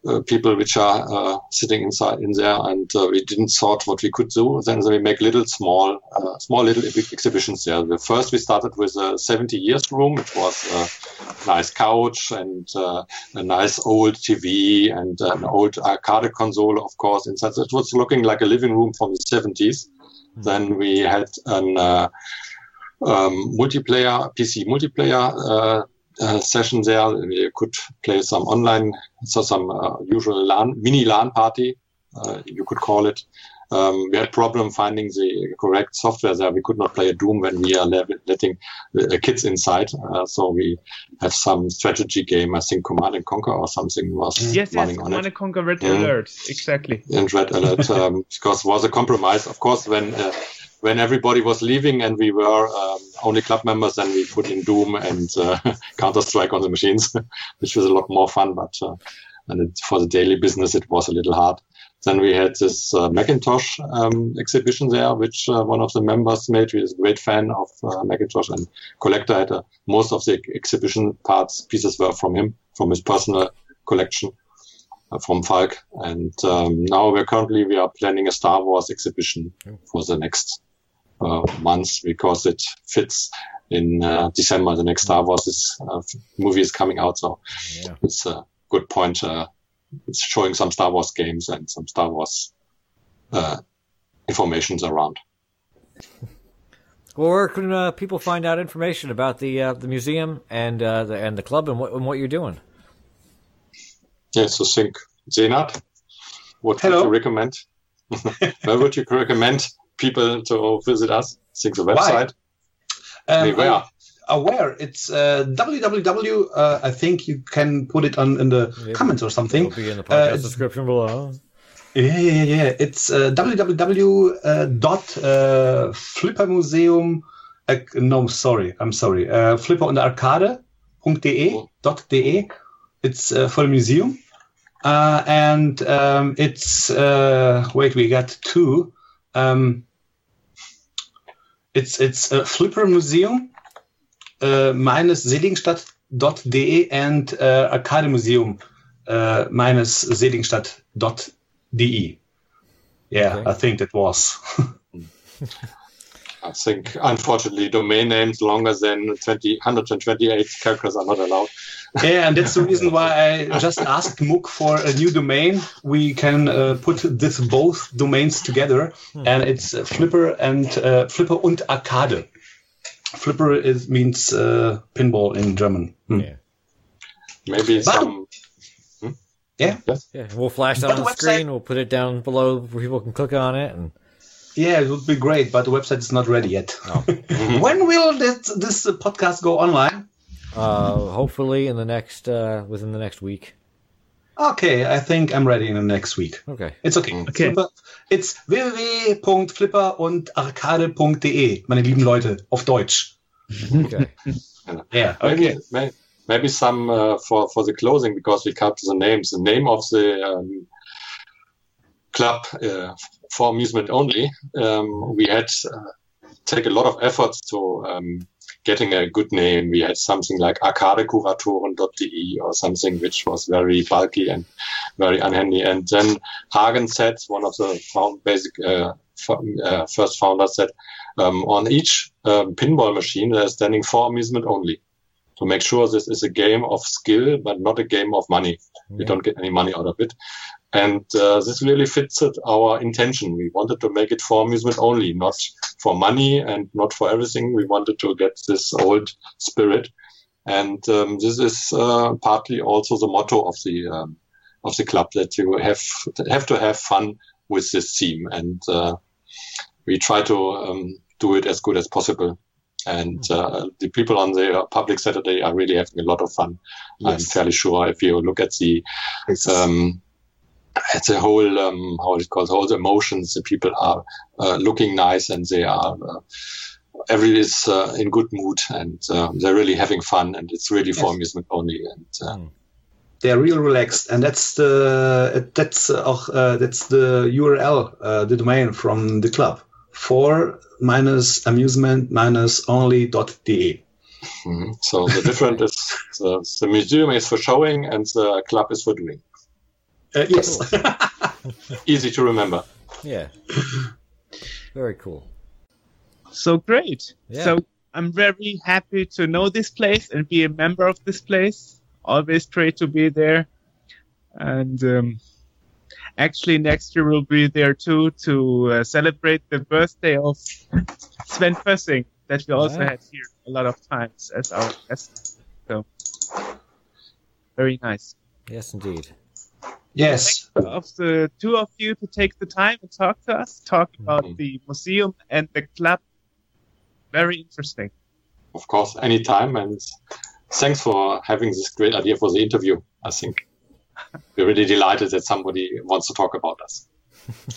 uh, people which are uh, sitting inside in there, and uh, we didn't thought what we could do. Then we make little small, uh, small little exhibitions there. The first we started with a 70 years room, which was a nice couch and uh, a nice old TV and an old arcade console, of course. Inside, so it was looking like a living room from the 70s. Then we had an uh, um, multiplayer PC multiplayer uh, session there. We could play some online, so some uh, usual LAN, mini LAN party, uh, you could call it. Um, we had problem finding the correct software there. We could not play a Doom when we are letting the kids inside. Uh, so we have some strategy game. I think Command and Conquer or something was Yes, yes, running on Command it and Conquer Red Yeah. Alert, exactly. and Red Alert um, because it was a compromise. Of course, when uh, when everybody was leaving and we were um, only club members, then we put in Doom and uh, [LAUGHS] Counter Strike on the machines, [LAUGHS] which was a lot more fun. But uh, and it, for the daily business, it was a little hard. Then we had this uh, Macintosh um, exhibition there, which uh, one of the members made. He is a great fan of uh, Macintosh and collector. Had uh, most of the exhibition parts pieces were from him, from his personal collection uh, from Falk. And um, now we're currently we are planning a Star Wars exhibition for the next months because it fits in uh, December. The next Star Wars is, uh, movie is coming out, so Yeah. it's a good point. Uh, it's showing some Star Wars games and some Star Wars uh, informations around. Well, where can uh, people find out information about the uh, the museum and uh, the and the club and what and what you're doing? Yes, so think Senad, what Hello. [LAUGHS] would you recommend? Where would you recommend people to visit us? Think the website. Um, where? uh, Aware, it's uh, www. Uh, I think you can put it on in the Yeah. comments or something. It'll be in the Uh, podcast it's- description below. Yeah, yeah, yeah, yeah. It's uh, www. Uh, dot uh, flippermuseum. Uh, no, sorry, I'm sorry. Uh, flipper und arcade.de. Dot de. It's uh, for the museum. Uh, and um, it's uh, wait, we got two. Um, it's it's uh, Flipper Museum uh, minus Seligenstadt.de and uh, Arcade Museum uh, minus Seligenstadt.de. Yeah, Okay. I think that was. [LAUGHS] I think, unfortunately, domain names longer than 20, 128 characters are not allowed. yeah, and that's the reason why I just asked Mook for a new domain. We can uh, put this both domains together, and it's uh, Flipper and uh, Flipper und Arcade. Flipper is means uh, pinball in German. Hmm. Yeah. Maybe But- some. Yeah, Yeah, we'll flash that But on the the screen. We'll put it down below where people can click on it. And yeah, it would be great, but the website is not ready yet. Oh. [LAUGHS] when will this, this uh, podcast go online? uh, hopefully in the next uh, within the next week. Okay, I think I'm ready in the next week. Okay. It's okay. Okay. Flipper, it's www.flipper und arcade.de, meine lieben Leute, auf Deutsch. Okay. [LAUGHS] Yeah. Maybe, maybe some uh, for for the closing because we cut the names. The name of the um, club uh, for amusement only. Um, we had uh, take a lot of efforts to um, getting a good name. We had something like arcadekuratoren.de or something which was very bulky and very unhandy. And then Hagen said, one of the found basic uh, uh, first founders said, um, on each um, pinball machine they're standing for amusement only to make sure this is a game of skill but not a game of money. We don't get any money out of it. And uh, this really fits it, our intention. We wanted to make it for amusement only, not for money and not for everything. We wanted to get this old spirit. And um, this is uh, partly also the motto of the um, of the club that you have have to have fun with this theme, and uh, we try to um, do it as good as possible. And uh, the people on the public Saturday are really having a lot of fun. I'm fairly sure if you look at the um, at the whole um, how it called all the emotions, the people are uh, looking nice and they are uh, every is uh, in good mood and uh, they're really having fun and it's really for Yes. amusement only. And uh, they're real relaxed and that's the that's uh, uh, that's the url uh, the domain from the club for minus amusement minus only dot de mhm. so the difference is the, the museum is for showing and the club is for doing. uh, yes [LAUGHS] Easy to remember. Yeah. Very cool. So great. Yeah. So I'm very happy to know this place and be a member of this place. Always great to be there. And um, actually, next year we'll be there too to uh, celebrate the birthday of Sven Fössing that we also Yeah. had here a lot of times as our guest. So very nice. Yes, indeed. yes of the two of you to take the time and talk to us, talk about Mhm. the museum and the club. Very interesting. Of course, anytime. And thanks for having this great idea for the interview. I think we're really delighted that somebody wants to talk about us.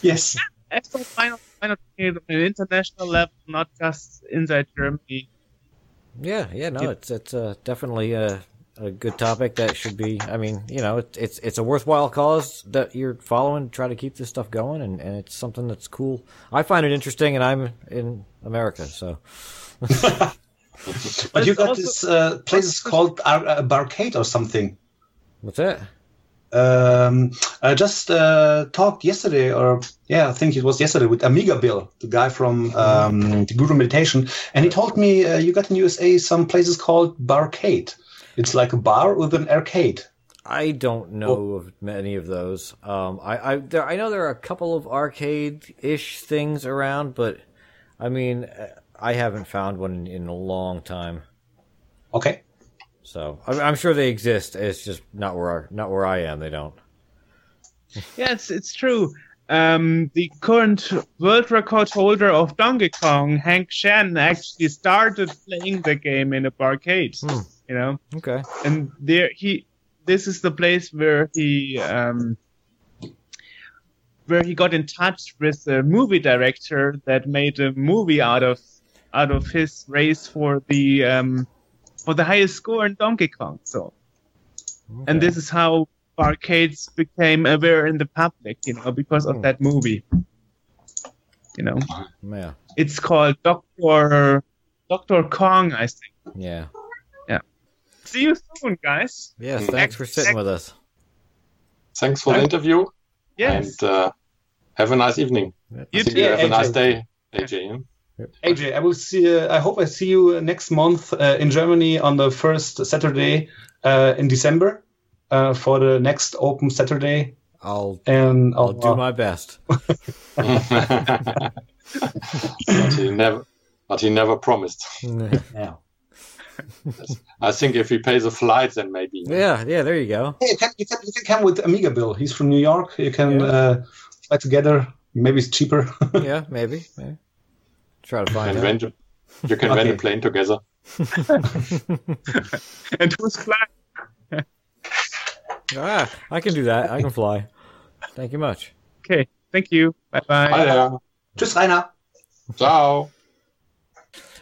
yes I thought why not, why not on an international level, not just inside Germany. Yeah, yeah, no, it's it's uh, definitely a, a good topic that should be. I mean, you know, it, it's it's a worthwhile cause that you're following. To try to keep this stuff going, and, and it's something that's cool. I find it interesting, and I'm in America, so [LAUGHS] but you it's got also- this uh, place called Ar- uh, barcade or something what's that? Um, I just uh, talked yesterday, or yeah, I think it was yesterday with Amiga Bill, the guy from um, the Guru Meditation, and he told me uh, you got in USA some places called Barcade. It's like a bar with an arcade. I don't know of many of those. Um, I I, there, I know there are a couple of arcade-ish things around, but I mean, uh, I haven't found one in a long time. Okay. So I'm, I'm sure they exist. It's just not where I, not where I am. They don't. Yes, it's true. Um, the current world record holder of Donkey Kong, Hank Chien, actually started playing the game in a barcade. Hmm. You know, Okay. and there he this is the place where he um where he got in touch with the movie director that made a movie out of out of his race for the um for the highest score in Donkey Kong so and this is how arcades became aware in the public you know because of Hmm. that movie you know Yeah. it's called Doctor Doctor Kong I think Yeah. Yeah. See you soon guys Yes. Mm. Thanks for sitting with us. Thanks for the interview yes and uh, have a nice evening. You too, you have a nice day, AJ. Yeah? AJ, I will see. Uh, I hope I see you next month uh, in Germany on the first Saturday uh, in December uh, for the next Open Saturday, I'll and I'll do my best. [LAUGHS] but he never, but he never promised. yeah. I think if he pays a flight, then maybe. yeah, yeah. There you go. Hey, you can, you can you can come with Amiga Bill. He's from New York. You can Yeah. uh, fly together. Maybe it's cheaper. [LAUGHS] Yeah, maybe. maybe. Try to find And out. rent, you can rent a plane together. [LAUGHS] And who's flying? [LAUGHS] Ah, I can do that. I can fly. Thank you much. Okay, thank you. Bye bye. Hi there. Tschüss, Rainer. Ciao.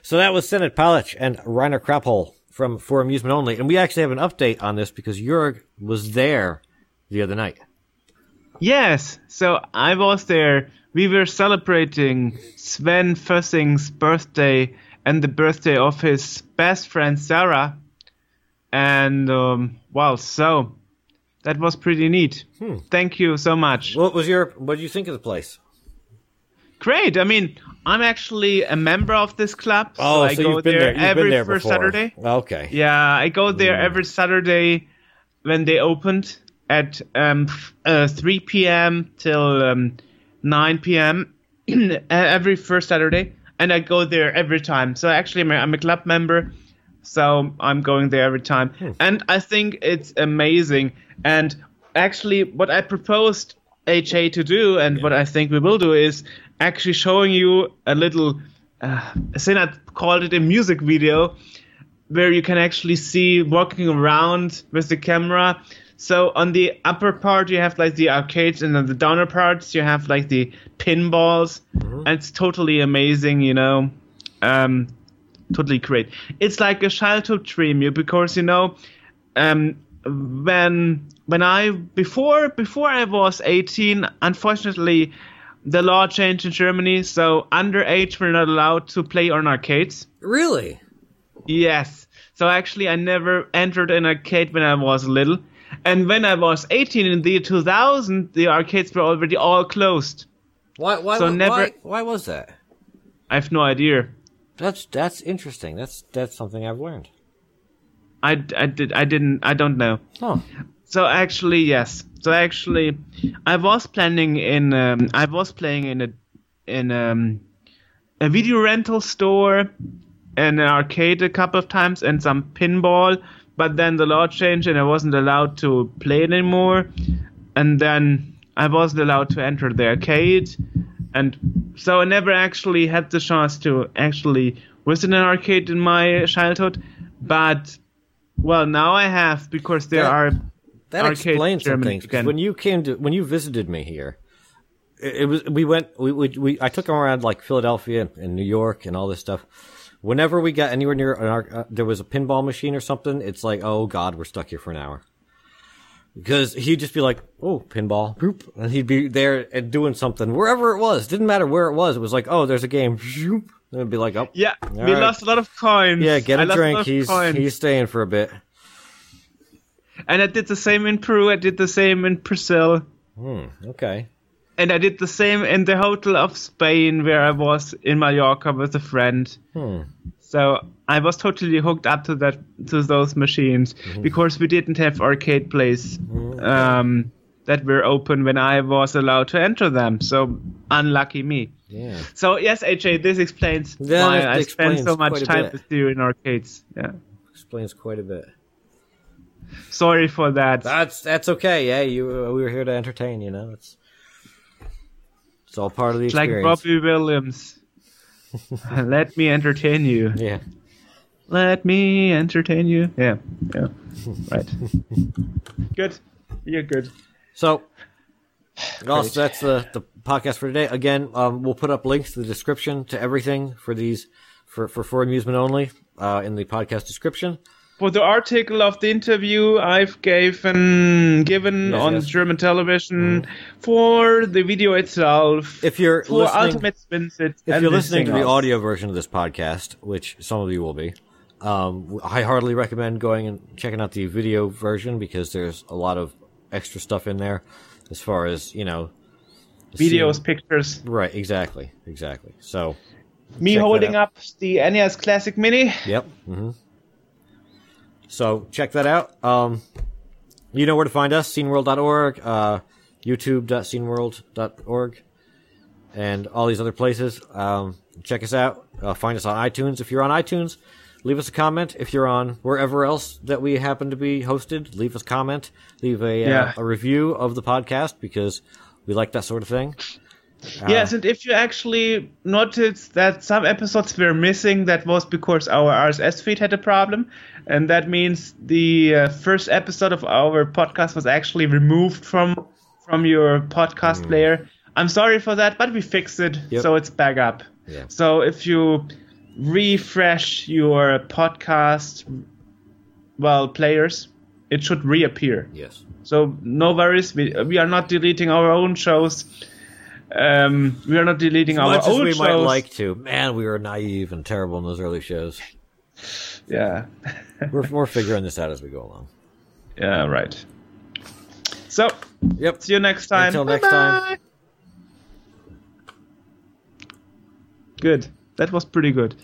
So that was Senad Palic and Rainer Krapol from For Amusement Only. And we actually have an update on this because Jörg was there the other night. Yes, so I was there. We were celebrating Sven Fussing's birthday and the birthday of his best friend Sarah. And, um, well, so that was pretty neat. Thank you so much. What was your what do you think of the place? Great. I mean, I'm actually a member of this club. Oh, I go you've been there, there. You've every been there first before. Saturday. Okay. Yeah, I go there Mm. every Saturday when they opened at um, uh, 3 p.m. till um, 9 p.m. [CLEARS THROAT] every first Saturday, and I go there every time. So actually, I'm a club member, so I'm going there every time, Hmm. and I think it's amazing. And actually, what I proposed HA to do, and what I think we will do, is actually showing you a little. Uh, Senad called it a music video where you can actually see walking around with the camera. So on the upper part you have like the arcades, and on the downer parts you have like the pinballs, and it's totally amazing, you know. Um, totally great. It's like a childhood dream, you because you know, um, when when I before before I was 18, unfortunately, the law changed in Germany, so underage were not allowed to play on arcades. Really? Yes. So actually, I never entered an arcade when I was little. And when I was 18 in the year 2000, the arcades were already all closed. Why why So why, never- why was that? I have no idea. That's that's interesting. That's that's something I've learned. I, I did I didn't I don't know. Oh. So actually yes. So actually, I was planning in um, I was playing in a in um, a video rental store and an arcade a couple of times and some pinball, but then the law changed and I wasn't allowed to play it anymore. And then I wasn't allowed to enter the arcade, and so I never actually had the chance to actually visit an arcade in my childhood. But well, now I have because there are That Arcade explains some things. When you came to when you visited me here, it, it was we went we, we we I took him around like Philadelphia and New York and all this stuff. Whenever we got anywhere near an arc, uh, there was a pinball machine or something, it's like, oh god, we're stuck here for an hour. Because he'd just be like, oh, pinball, boop, and he'd be there and doing something wherever it was. Didn't matter where it was. It was like, oh, there's a game, and it'd be like, oh, Yeah, we right. lost a lot of coins. yeah, get a drink. of He's coins. he's staying for a bit. And I did the same in Peru. I did the same in Brazil. Hmm. Okay. And I did the same in the hotel of Spain where I was in Mallorca with a friend. Hmm. So I was totally hooked up to that to those machines Mm-hmm. because we didn't have arcade plays um, that were open when I was allowed to enter them. So unlucky me. Yeah. So yes, AJ, this explains why I spend so much time bit. with you in arcades. Yeah. Explains quite a bit. Sorry for that. That's that's okay. Yeah, you we were here to entertain. You know, it's it's all part of the It's like experience. Robbie Williams. [LAUGHS] Let me entertain you. Yeah. Let me entertain you. Yeah, yeah, right. [LAUGHS] good. You're good. So, also, that's the the podcast for today. Again, um, we'll put up links to the description to everything for these for for for amusement only uh, in the podcast description. For the article of the interview I've given given Yes, on yes. German television, for the video itself, If you're for Ultimate Spins It, if you're listening to thing the else. audio version of this podcast, which some of you will be, um, I hardly recommend going and checking out the video version because there's a lot of extra stuff in there, as far as you know, videos, seeing- pictures. Right, exactly, exactly. So, Me holding out. up the NES Classic Mini. Yep. hmm So check that out. Um, you know where to find us: sceneworld.org, uh, youtube.sceneworld.org, and all these other places. Um, check us out. Uh, find us on iTunes. If you're on iTunes, leave us a comment. If you're on wherever else that we happen to be hosted, leave us a comment. Leave a, Yeah. uh, a review of the podcast because we like that sort of thing. Yes, and if you actually noticed that some episodes were missing, that was because our RSS feed had a problem, and that means the uh, first episode of our podcast was actually removed from from your podcast player. I'm sorry for that, but we fixed it, Yep. so it's back up. Yeah. So if you refresh your podcast, well, players, it should reappear. Yes. So no worries. We, we are not deleting our own shows. Um, we are not deleting As our much as we shows. might like to, man, we were naive and terrible in those early shows. Yeah. [LAUGHS] We're, we're figuring this out as we go along. yeah. Right. So Yep. see you next time. Until next time. Bye-bye. Good. That was pretty good.